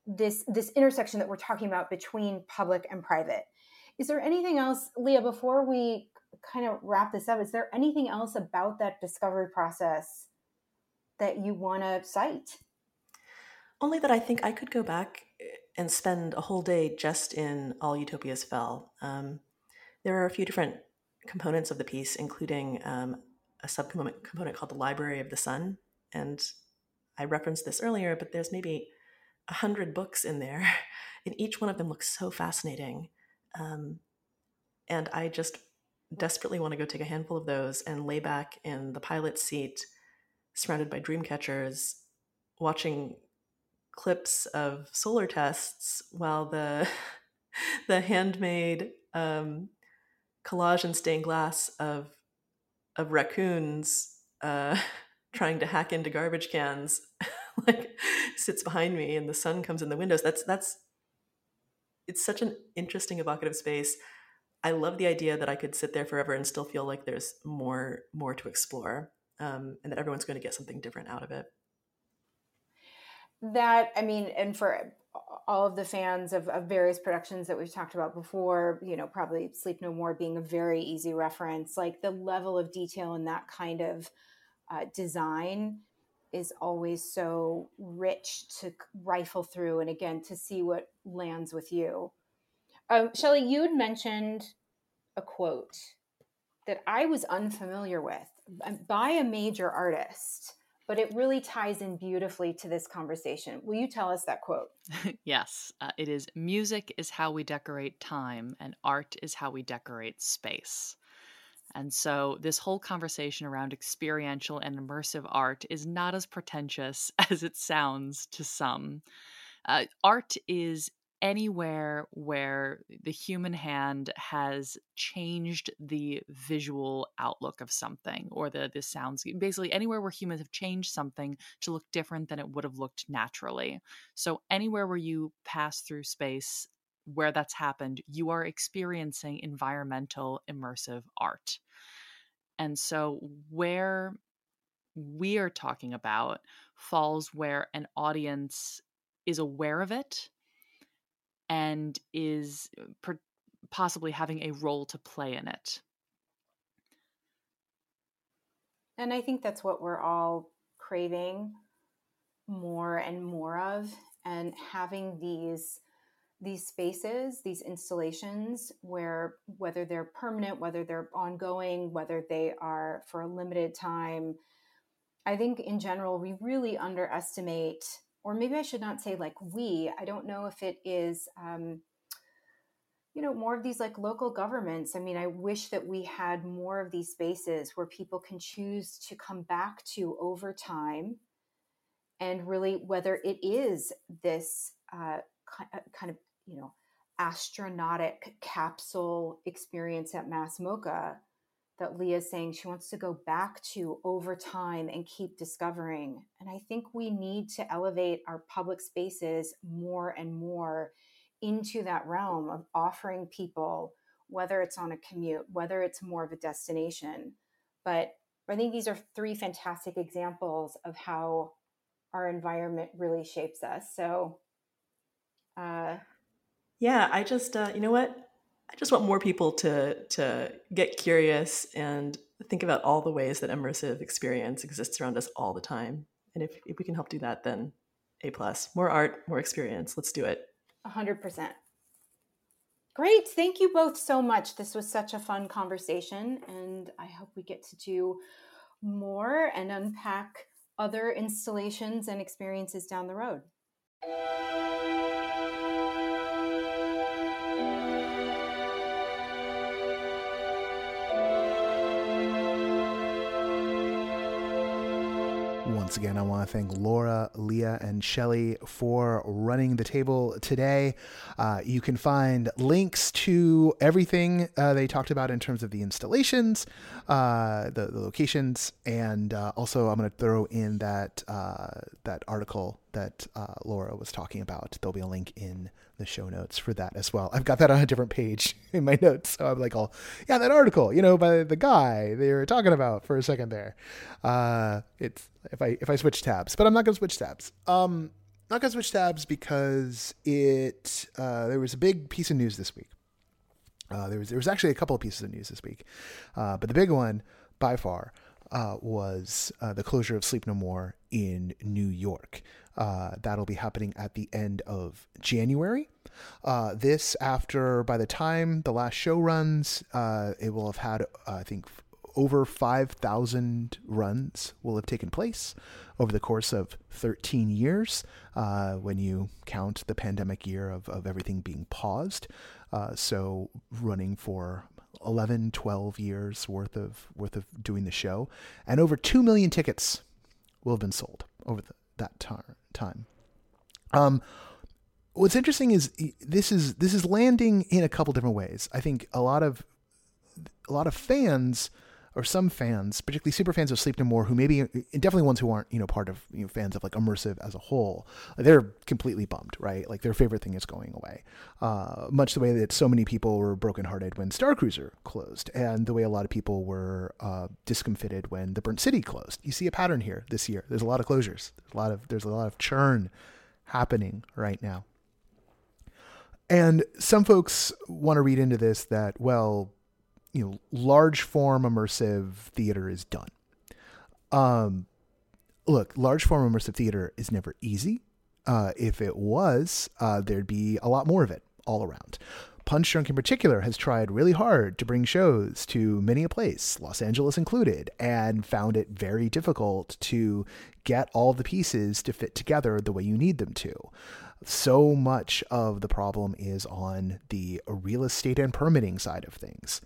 S2: this this intersection that we're talking about between public and private. Is there anything else, Leah, before we kind of wrap this up, is there anything else about that discovery process that you want to cite?
S3: Only that I think I could go back eh, and spend a whole day just in All Utopias Fell. Um, there are a few different components of the piece, including um, a subcomponent component called the Library of the Sun. And I referenced this earlier, but there's maybe a hundred books in there, [laughs] and each one of them looks so fascinating. Um, and I just desperately want to go take a handful of those and lay back in the pilot's seat, surrounded by dream catchers, watching clips of solar tests while the [laughs] the handmade um, collage and stained glass of of raccoons uh, [laughs] trying to hack into garbage cans [laughs] like sits behind me and the sun comes in the windows. That's that's it's such an interesting evocative space. I love the idea that i could sit there forever and still feel like there's more more to explore um, and that everyone's going to get something different out of it.
S2: That, I mean, and for all of the fans of, of various productions that we've talked about before, you know, probably Sleep No More being a very easy reference, like the level of detail in that kind of uh, design is always so rich to rifle through and again to see what lands with you. Um, Shelley, you had mentioned a quote that I was unfamiliar with um, by a major artist, but it really ties in beautifully to this conversation. Will you tell us that quote? [laughs]
S4: yes, uh, it is music is how we decorate time, and art is how we decorate space. And so, this whole conversation around experiential and immersive art is not as pretentious [laughs] as it sounds to some. Uh, art is anywhere where the human hand has changed the visual outlook of something or the the sounds basically anywhere where humans have changed something to look different than it would have looked naturally so anywhere where you pass through space where that's happened you are experiencing environmental immersive art and so where we are talking about falls where an audience is aware of it and is uh, per- possibly having a role to play in it.
S2: And I think that's what we're all craving more and more of and having these these spaces, these installations where whether they're permanent, whether they're ongoing, whether they are for a limited time, I think in general we really underestimate or maybe I should not say like we. I don't know if it is, um, you know, more of these like local governments. I mean, I wish that we had more of these spaces where people can choose to come back to over time and really whether it is this uh, uh kind of, you know, astronautic capsule experience at Mass MoCA that Leah's saying she wants to go back to over time and keep discovering. And I think we need to elevate our public spaces more and more into that realm of offering people, whether it's on a commute, whether it's more of a destination. But I think these are three fantastic examples of how our environment really shapes us. So,
S3: uh, yeah, I just, uh, you know what? I just want more people to to get curious and think about all the ways that immersive experience exists around us all the time. And if, if we can help do that, then A plus. More art, more experience. Let's do it.
S2: A hundred percent. Great. Thank you both so much. This was such a fun conversation, and I hope we get to do more and unpack other installations and experiences down the road.
S1: Once again, I want to thank Laura, Leah, and Shelley for running the table today. Uh, you can find links to everything uh, they talked about in terms of the installations, uh, the, the, locations, and uh, also I'm going to throw in that uh, that article that uh, Laura was talking about. There'll be a link in the show notes for that as well. I've got that on a different page [laughs] in my notes. So I'm like, oh, yeah, that article, you know, by the guy they were talking about for a second there. Uh, it's if I if I switch tabs, but I'm not gonna switch tabs. Um, not gonna switch tabs because it uh, there was a big piece of news this week. Uh, there was there was actually a couple of pieces of news this week, uh, but the big one by far uh, was uh, the closure of Sleep No More in New York. Uh, that'll be happening at the end of January. Uh, this, after by the time the last show runs, uh, it will have had, uh, I think, over 5,000 runs will have taken place over the course of 13 years uh, when you count the pandemic year of, of everything being paused. Uh, so, running for 11, 12 years worth of worth of doing the show, and over two million tickets will have been sold over the, that tar- time. Um, what's interesting is this is this is landing in a couple different ways. I think a lot of a lot of fans or some fans, particularly super fans of Sleep No More, who maybe definitely ones who aren't you know part of you know fans of like immersive as a whole, they're completely bummed, right? Like their favorite thing is going away. Uh, much the way that so many people were brokenhearted when Star Cruiser closed, and the way a lot of people were uh, discomfited when the Burnt City closed. You see a pattern here this year. There's a lot of closures. There's a lot of there's a lot of churn happening right now. And some folks want to read into this that well you know large form immersive theater is done. Um, look, large form immersive theater is never easy. Uh, if it was, uh, there'd be a lot more of it all around. Punchdrunk in particular has tried really hard to bring shows to many a place, Los Angeles included, and found it very difficult to get all the pieces to fit together the way you need them to. So much of the problem is on the real estate and permitting side of things.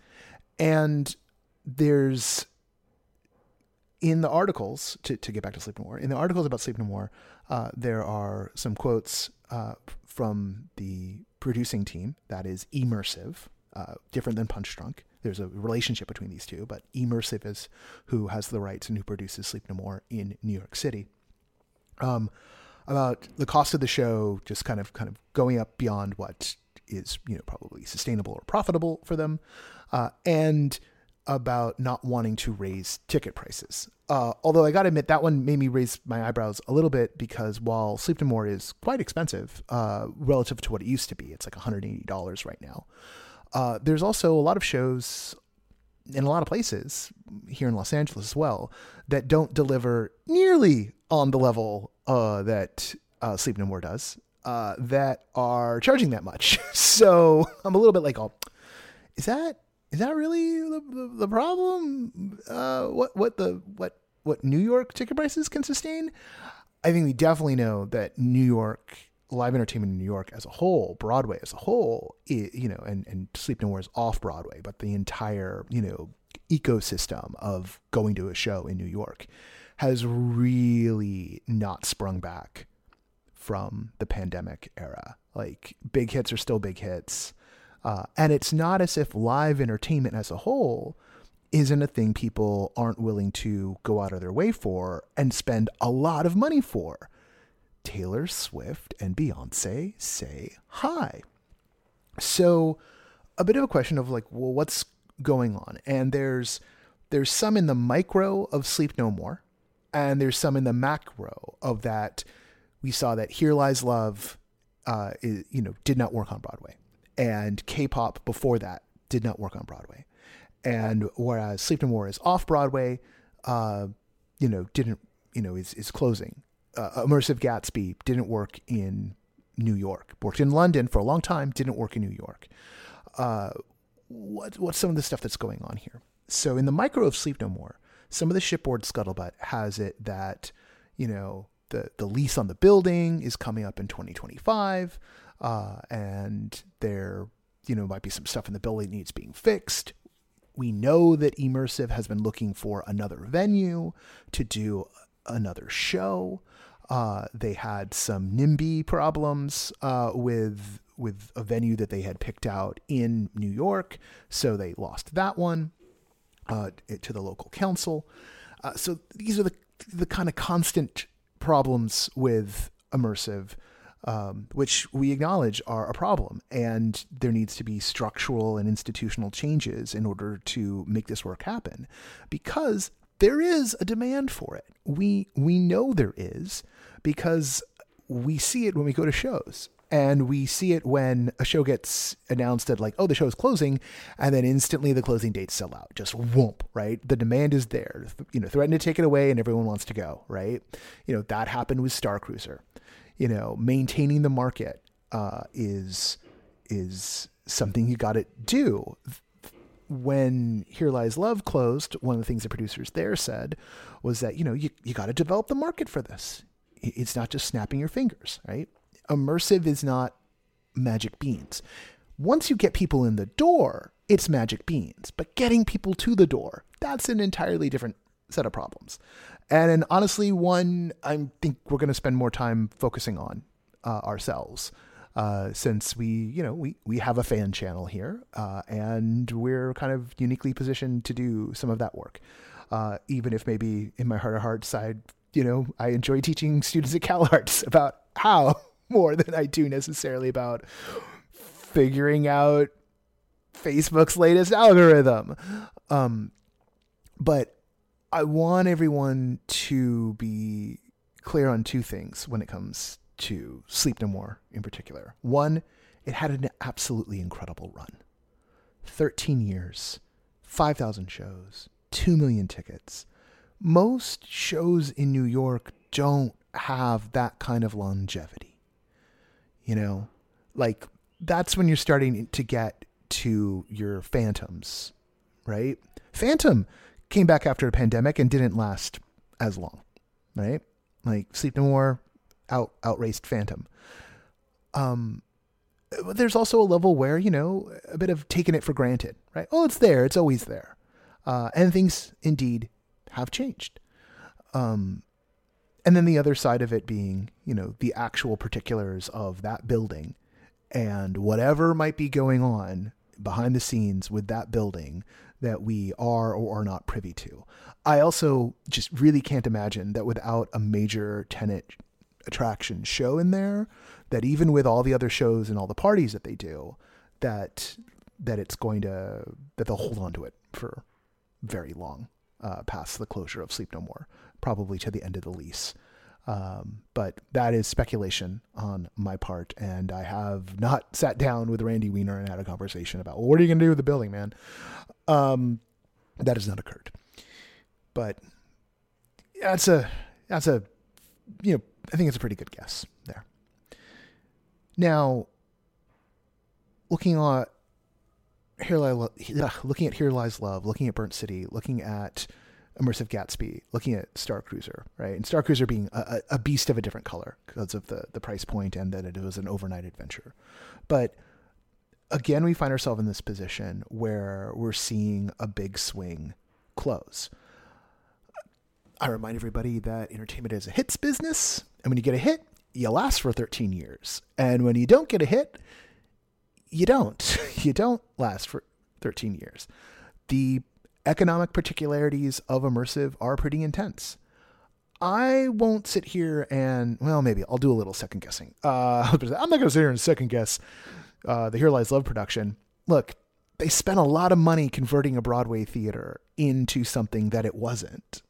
S1: And there's in the articles to, to get back to Sleep No More, in the articles about Sleep No More, uh, there are some quotes uh, from the producing team that is Emursive, uh, different than Punchdrunk. There's a relationship between these two, but Emursive is who has the rights and who produces Sleep No More in New York City. Um, about the cost of the show just kind of kind of going up beyond what is you know probably sustainable or profitable for them, uh, and about not wanting to raise ticket prices. Uh, although I got to admit, that one made me raise my eyebrows a little bit because while Sleep No More is quite expensive uh, relative to what it used to be, it's like $180 right now. Uh, there's also a lot of shows in a lot of places here in Los Angeles as well that don't deliver nearly on the level uh, that uh, Sleep No More does. Uh, that are charging that much. [laughs] so I'm a little bit like, oh, is that is that really the, the, the problem? Uh, what what the what what New York ticket prices can sustain? I think we definitely know that New York live entertainment in New York as a whole, Broadway as a whole, it, you know, and and Sleep No More is off Broadway, but the entire you know ecosystem of going to a show in New York has really not sprung back from the pandemic era. Like big hits are still big hits. Uh, and it's not as if live entertainment as a whole isn't a thing people aren't willing to go out of their way for and spend a lot of money for. Taylor Swift and Beyonce say hi. So, a bit of a question of like, well, what's going on? And there's there's some in the micro of Sleep No More, and there's some in the macro of that. We saw that Here Lies Love, uh, is, you know, did not work on Broadway and K-pop before that did not work on Broadway. And whereas Sleep No More is off Broadway, uh, you know, didn't you know is is closing. Uh, Immersive Gatsby didn't work in New York. Worked in London for a long time. Didn't work in New York. Uh, what what's some of the stuff that's going on here? So in the micro of Sleep No More, some of the shipboard scuttlebutt has it that you know the the lease on the building is coming up in 2025 uh, and there, you know, might be some stuff in the building needs being fixed. We know that Emursive has been looking for another venue to do another show. Uh, they had some NIMBY problems uh, with with a venue that they had picked out in New York, so they lost that one uh, to the local council. Uh, so these are the the kind of constant problems with immersive um, which we acknowledge are a problem. And there needs to be structural and institutional changes in order to make this work happen because there is a demand for it. We, we know there is because we see it when we go to shows. And we see it when a show gets announced that, like, oh, the show is closing, and then instantly the closing dates sell out. Just whoop, right? The demand is there. You know, threaten to take it away, and everyone wants to go, right? You know, that happened with Star Cruiser you know, maintaining the market uh, is is something you got to do. When Here Lies Love closed, one of the things the producers there said was that you know you you got to develop the market for this. It's not just snapping your fingers, right? Immersive is not magic beans. Once you get people in the door, it's magic beans. But getting people to the door, that's an entirely different set of problems and, and honestly, one I think we're going to spend more time focusing on uh, ourselves. Uh, since we, you know, we, we have a fan channel here, uh, and we're kind of uniquely positioned to do some of that work. Uh, even if maybe in my heart of hearts, I, you know, I enjoy teaching students at CalArts about how more than I do necessarily about figuring out Facebook's latest algorithm. Um, but I want everyone to be clear on two things when it comes to Sleep No More in particular. One, it had an absolutely incredible run 13 years, 5,000 shows, 2 million tickets. Most shows in New York don't have that kind of longevity. You know, like that's when you're starting to get to your phantoms, right? Phantom came back after a pandemic and didn't last as long, right? Like Sleep No More out outraced Phantom. Um, there's also a level where you know a bit of taking it for granted, right? Oh, it's there, it's always there. Uh, and things indeed have changed. Um, and then the other side of it being, you know, the actual particulars of that building and whatever might be going on behind the scenes with that building that we are or are not privy to. I also just really can't imagine that without a major tenant attraction show in there, that even with all the other shows and all the parties that they do, that that it's going to that they'll hold on to it for very long uh, past the closure of Sleep No More, probably to the end of the lease. Um, but that is speculation on my part, and I have not sat down with Randy Weiner and had a conversation about well, what are you going to do with the building, man? Um, that has not occurred. But that's a that's a you know I think it's a pretty good guess there. Now, looking at here, looking at Here Lies Love, looking at Burnt City, looking at Immersive Gatsby, looking at Star Cruiser, right? And Star Cruiser being a, a beast of a different color because of the, the price point and that it was an overnight adventure. But again, we find ourselves in this position where we're seeing a big swing close. I remind everybody that entertainment is a hits business. And when you get a hit, you last for 13 years. And when you don't get a hit, you don't. [laughs] You don't last for 13 years. The economic particularities of immersive are pretty intense. I won't sit here and, well, maybe I'll do a little second guessing. Uh, [laughs] I'm not going to sit here and second guess uh, the Here Lies Love production. Look, they spent a lot of money converting a Broadway theater into something that it wasn't,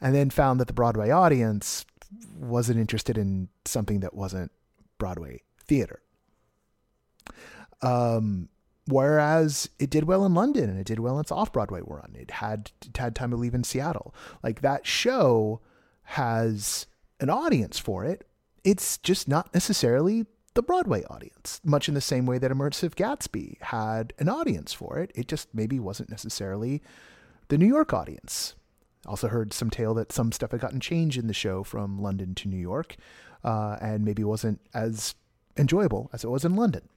S1: and then found that the Broadway audience wasn't interested in something that wasn't Broadway theater. Um, Whereas it did well in London and it did well in its off Broadway run. It had it had time to leave in Seattle. Like that show has an audience for it. It's just not necessarily the Broadway audience, much in the same way that Immersive Gatsby had an audience for it. It just maybe wasn't necessarily the New York audience. Also heard some tale that some stuff had gotten changed in the show from London to New York, uh, and maybe wasn't as enjoyable as it was in London.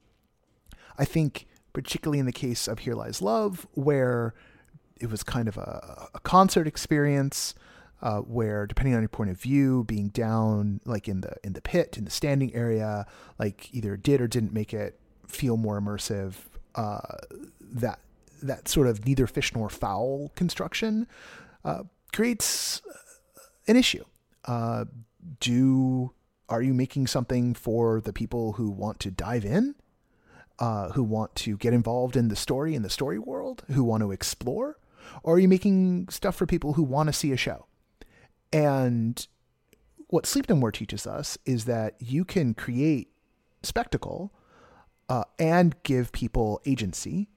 S1: I think particularly in the case of Here Lies Love, where it was kind of a, a concert experience. Uh, where depending on your point of view, being down like in the in the pit in the standing area, like either did or didn't make it feel more immersive. Uh, that that sort of neither fish nor fowl construction uh, creates an issue. Uh, do are you making something for the people who want to dive in? Uh, who want to get involved in the story in the story world, who want to explore, or are you making stuff for people who want to see a show? And what Sleep No More teaches us is that you can create spectacle uh, and give people agency,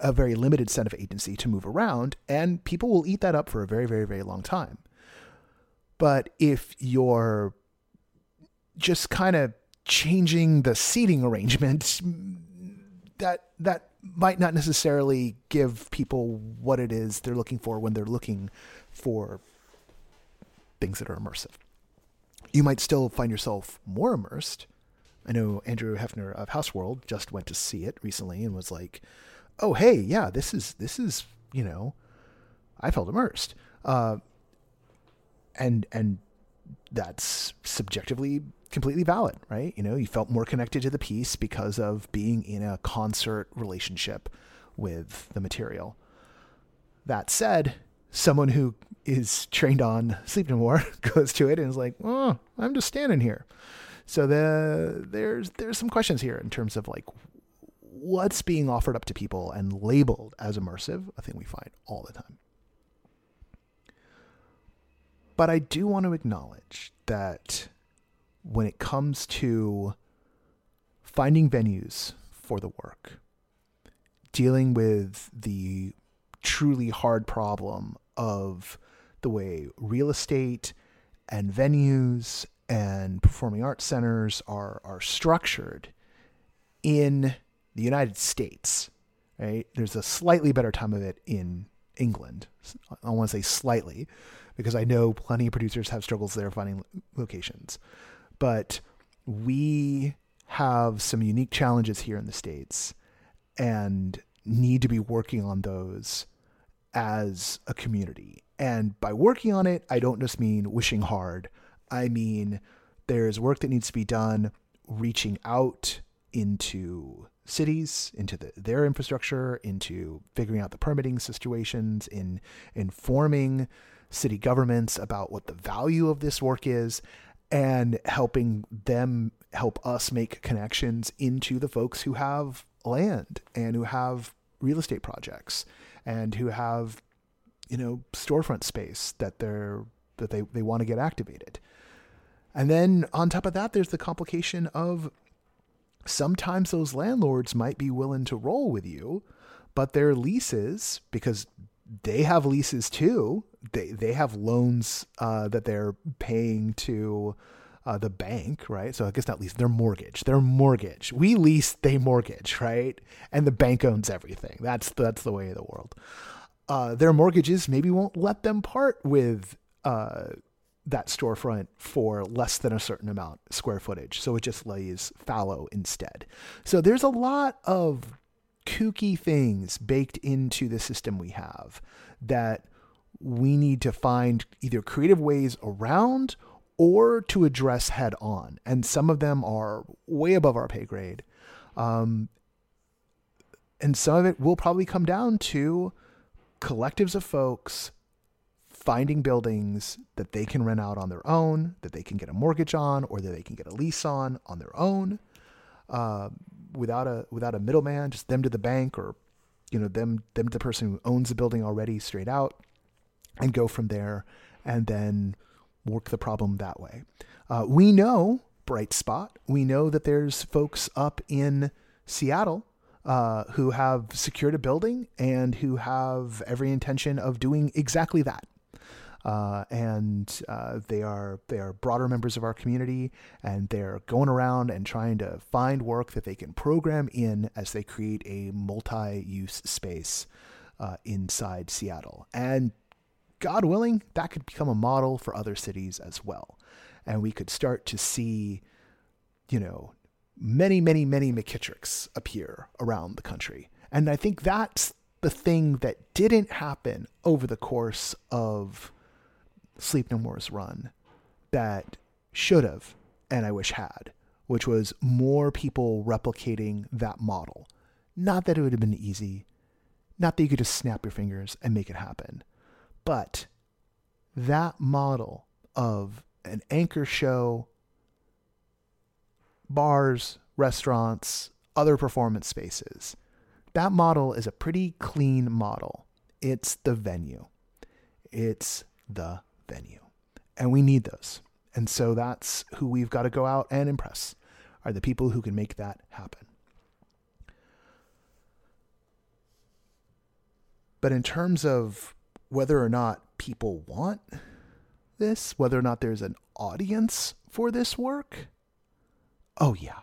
S1: a very limited set of agency to move around, and people will eat that up for a very, very, very long time. But if you're just kind of changing the seating [laughs] arrangement that that might not necessarily give people what it is they're looking for when they're looking for things that are immersive. You might still find yourself more immersed. I know Andrew Hefner of Houseworld just went to see it recently and was like, "Oh, hey, yeah, this is this is you know, I felt immersed." Uh, and and that's subjectively completely valid, right? You know, you felt more connected to the piece because of being in a concert relationship with the material. That said, someone who is trained on Sleep No More [laughs] goes to it and is like, "Oh, I'm just standing here." So the there's there's some questions here in terms of like what's being offered up to people and labeled as immersive, a thing we find all the time. But I do want to acknowledge that when it comes to finding venues for the work, dealing with the truly hard problem of the way real estate and venues and performing arts centers are are structured in the United States, right? There's a slightly better time of it in England. I want to say slightly because I know plenty of producers have struggles there finding locations but we have some unique challenges here in the States and need to be working on those as a community. And by working on it, I don't just mean wishing hard. I mean, there's work that needs to be done reaching out into cities, into the, their infrastructure, into figuring out the permitting situations, in informing city governments about what the value of this work is, and helping them help us make connections into the folks who have land and who have real estate projects and who have you know storefront space that they're that they, they want to get activated. And then on top of that there's the complication of sometimes those landlords might be willing to roll with you but their leases because they have leases too they they have loans uh, that they're paying to uh, the bank, right? So I guess not lease, their mortgage, their mortgage. We lease, they mortgage, right? And the bank owns everything. That's that's the way of the world. Uh, their mortgages maybe won't let them part with uh, that storefront for less than a certain amount square footage, so it just lays fallow instead. So there's a lot of kooky things baked into the system we have that we need to find either creative ways around or to address head on. And some of them are way above our pay grade. Um, and some of it will probably come down to collectives of folks finding buildings that they can rent out on their own, that they can get a mortgage on, or that they can get a lease on on their own, uh, without a without a middleman, just them to the bank or you know them them to the person who owns the building already straight out, and go from there, and then work the problem that way. Uh, we know, bright spot, we know that there's folks up in Seattle uh, who have secured a building and who have every intention of doing exactly that. Uh, and uh, they are they are broader members of our community, and they're going around and trying to find work that they can program in as they create a multi-use space uh, inside Seattle. And God willing, that could become a model for other cities as well. And we could start to see, you know, many, many, many McKittricks appear around the country. And I think that's the thing that didn't happen over the course of Sleep No More's run that should have, and I wish had, which was more people replicating that model. Not that it would have been easy, not that you could just snap your fingers and make it happen, but that model of an anchor show, bars, restaurants, other performance spaces, that model is a pretty clean model. It's the venue. It's the venue. And we need those. And so that's who we've got to go out and impress are the people who can make that happen. But in terms of whether or not people want this, whether or not there's an audience for this work, oh yeah,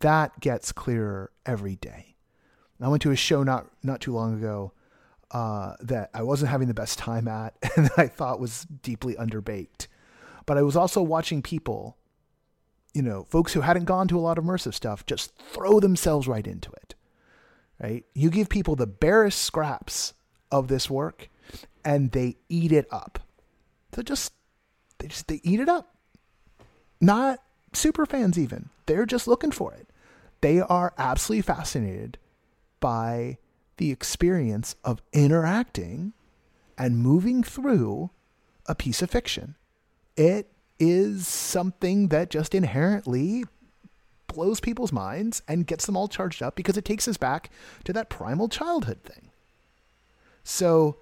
S1: that gets clearer every day. I went to a show not not too long ago uh, that I wasn't having the best time at, [laughs] and I thought was deeply underbaked. But I was also watching people, you know, folks who hadn't gone to a lot of immersive stuff, just throw themselves right into it. Right? You give people the barest scraps of this work, and they eat it up. So just they just they eat it up. Not super fans even. They're just looking for it. They are absolutely fascinated by the experience of interacting and moving through a piece of fiction. It is something that just inherently blows people's minds and gets them all charged up because it takes us back to that primal childhood thing. So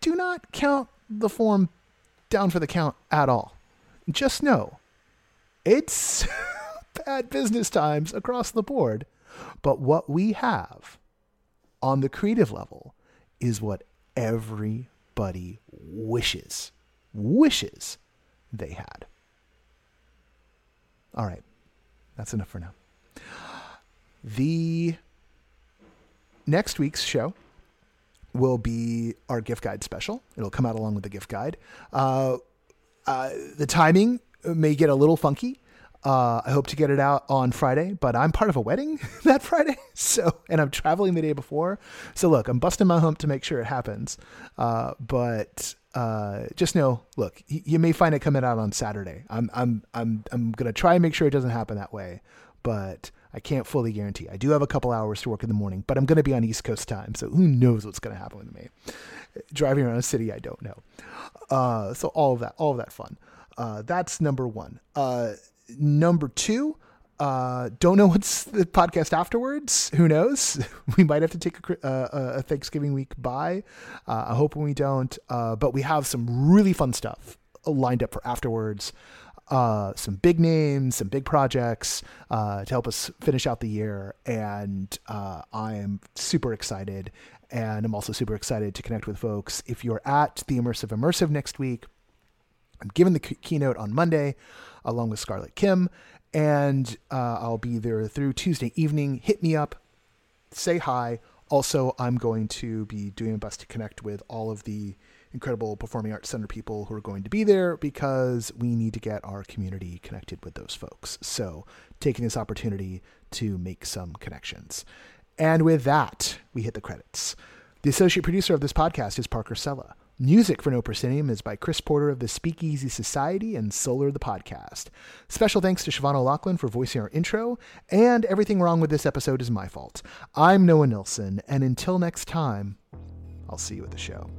S1: do not count the form down for the count at all. Just know it's [laughs] bad business times across the board. But what we have on the creative level is what everybody wishes, wishes they had. All right, that's enough for now. The next week's show will be our gift guide special. It'll come out along with the gift guide. Uh, uh, the timing may get a little funky. Uh, I hope to get it out on Friday, but I'm part of a wedding [laughs] that Friday, [laughs] so and I'm traveling the day before. So look, I'm busting my hump to make sure it happens. Uh, but uh, just know, look, y- you may find it coming out on Saturday. I'm I'm I'm I'm gonna try and make sure it doesn't happen that way, but I can't fully guarantee. I do have a couple hours to work in the morning, but I'm gonna be on East Coast time, so who knows what's gonna happen with me? Driving around a city I don't know. Uh, so all of that, all of that fun. Uh, that's number one. Uh, number two. Uh, don't know what's [laughs] the podcast afterwards. Who knows? [laughs] We might have to take a, uh, a Thanksgiving week bye. Uh, I hope we don't. Uh, but we have some really fun stuff lined up for afterwards. Uh, some big names, some big projects to help us finish out the year, and I am super excited. And I'm also super excited to connect with folks. If you're at the Immersive Immersive next week, I'm giving the keynote on Monday along with Scarlett Kim, and uh, I'll be there through Tuesday evening. Hit me up, say hi. Also, I'm going to be doing my best to connect with all of the incredible Performing Arts Center people who are going to be there because we need to get our community connected with those folks. So, taking this opportunity to make some connections. And with that, we hit the credits. The associate producer of this podcast is Parker Sella. Music for No Proscenium is by Chris Porter of the Speakeasy Society and Solar the Podcast. Special thanks to Siobhan O'Loughlin for voicing our intro, and everything wrong with this episode is my fault. I'm Noah Nelson, and until next time, I'll see you at the show.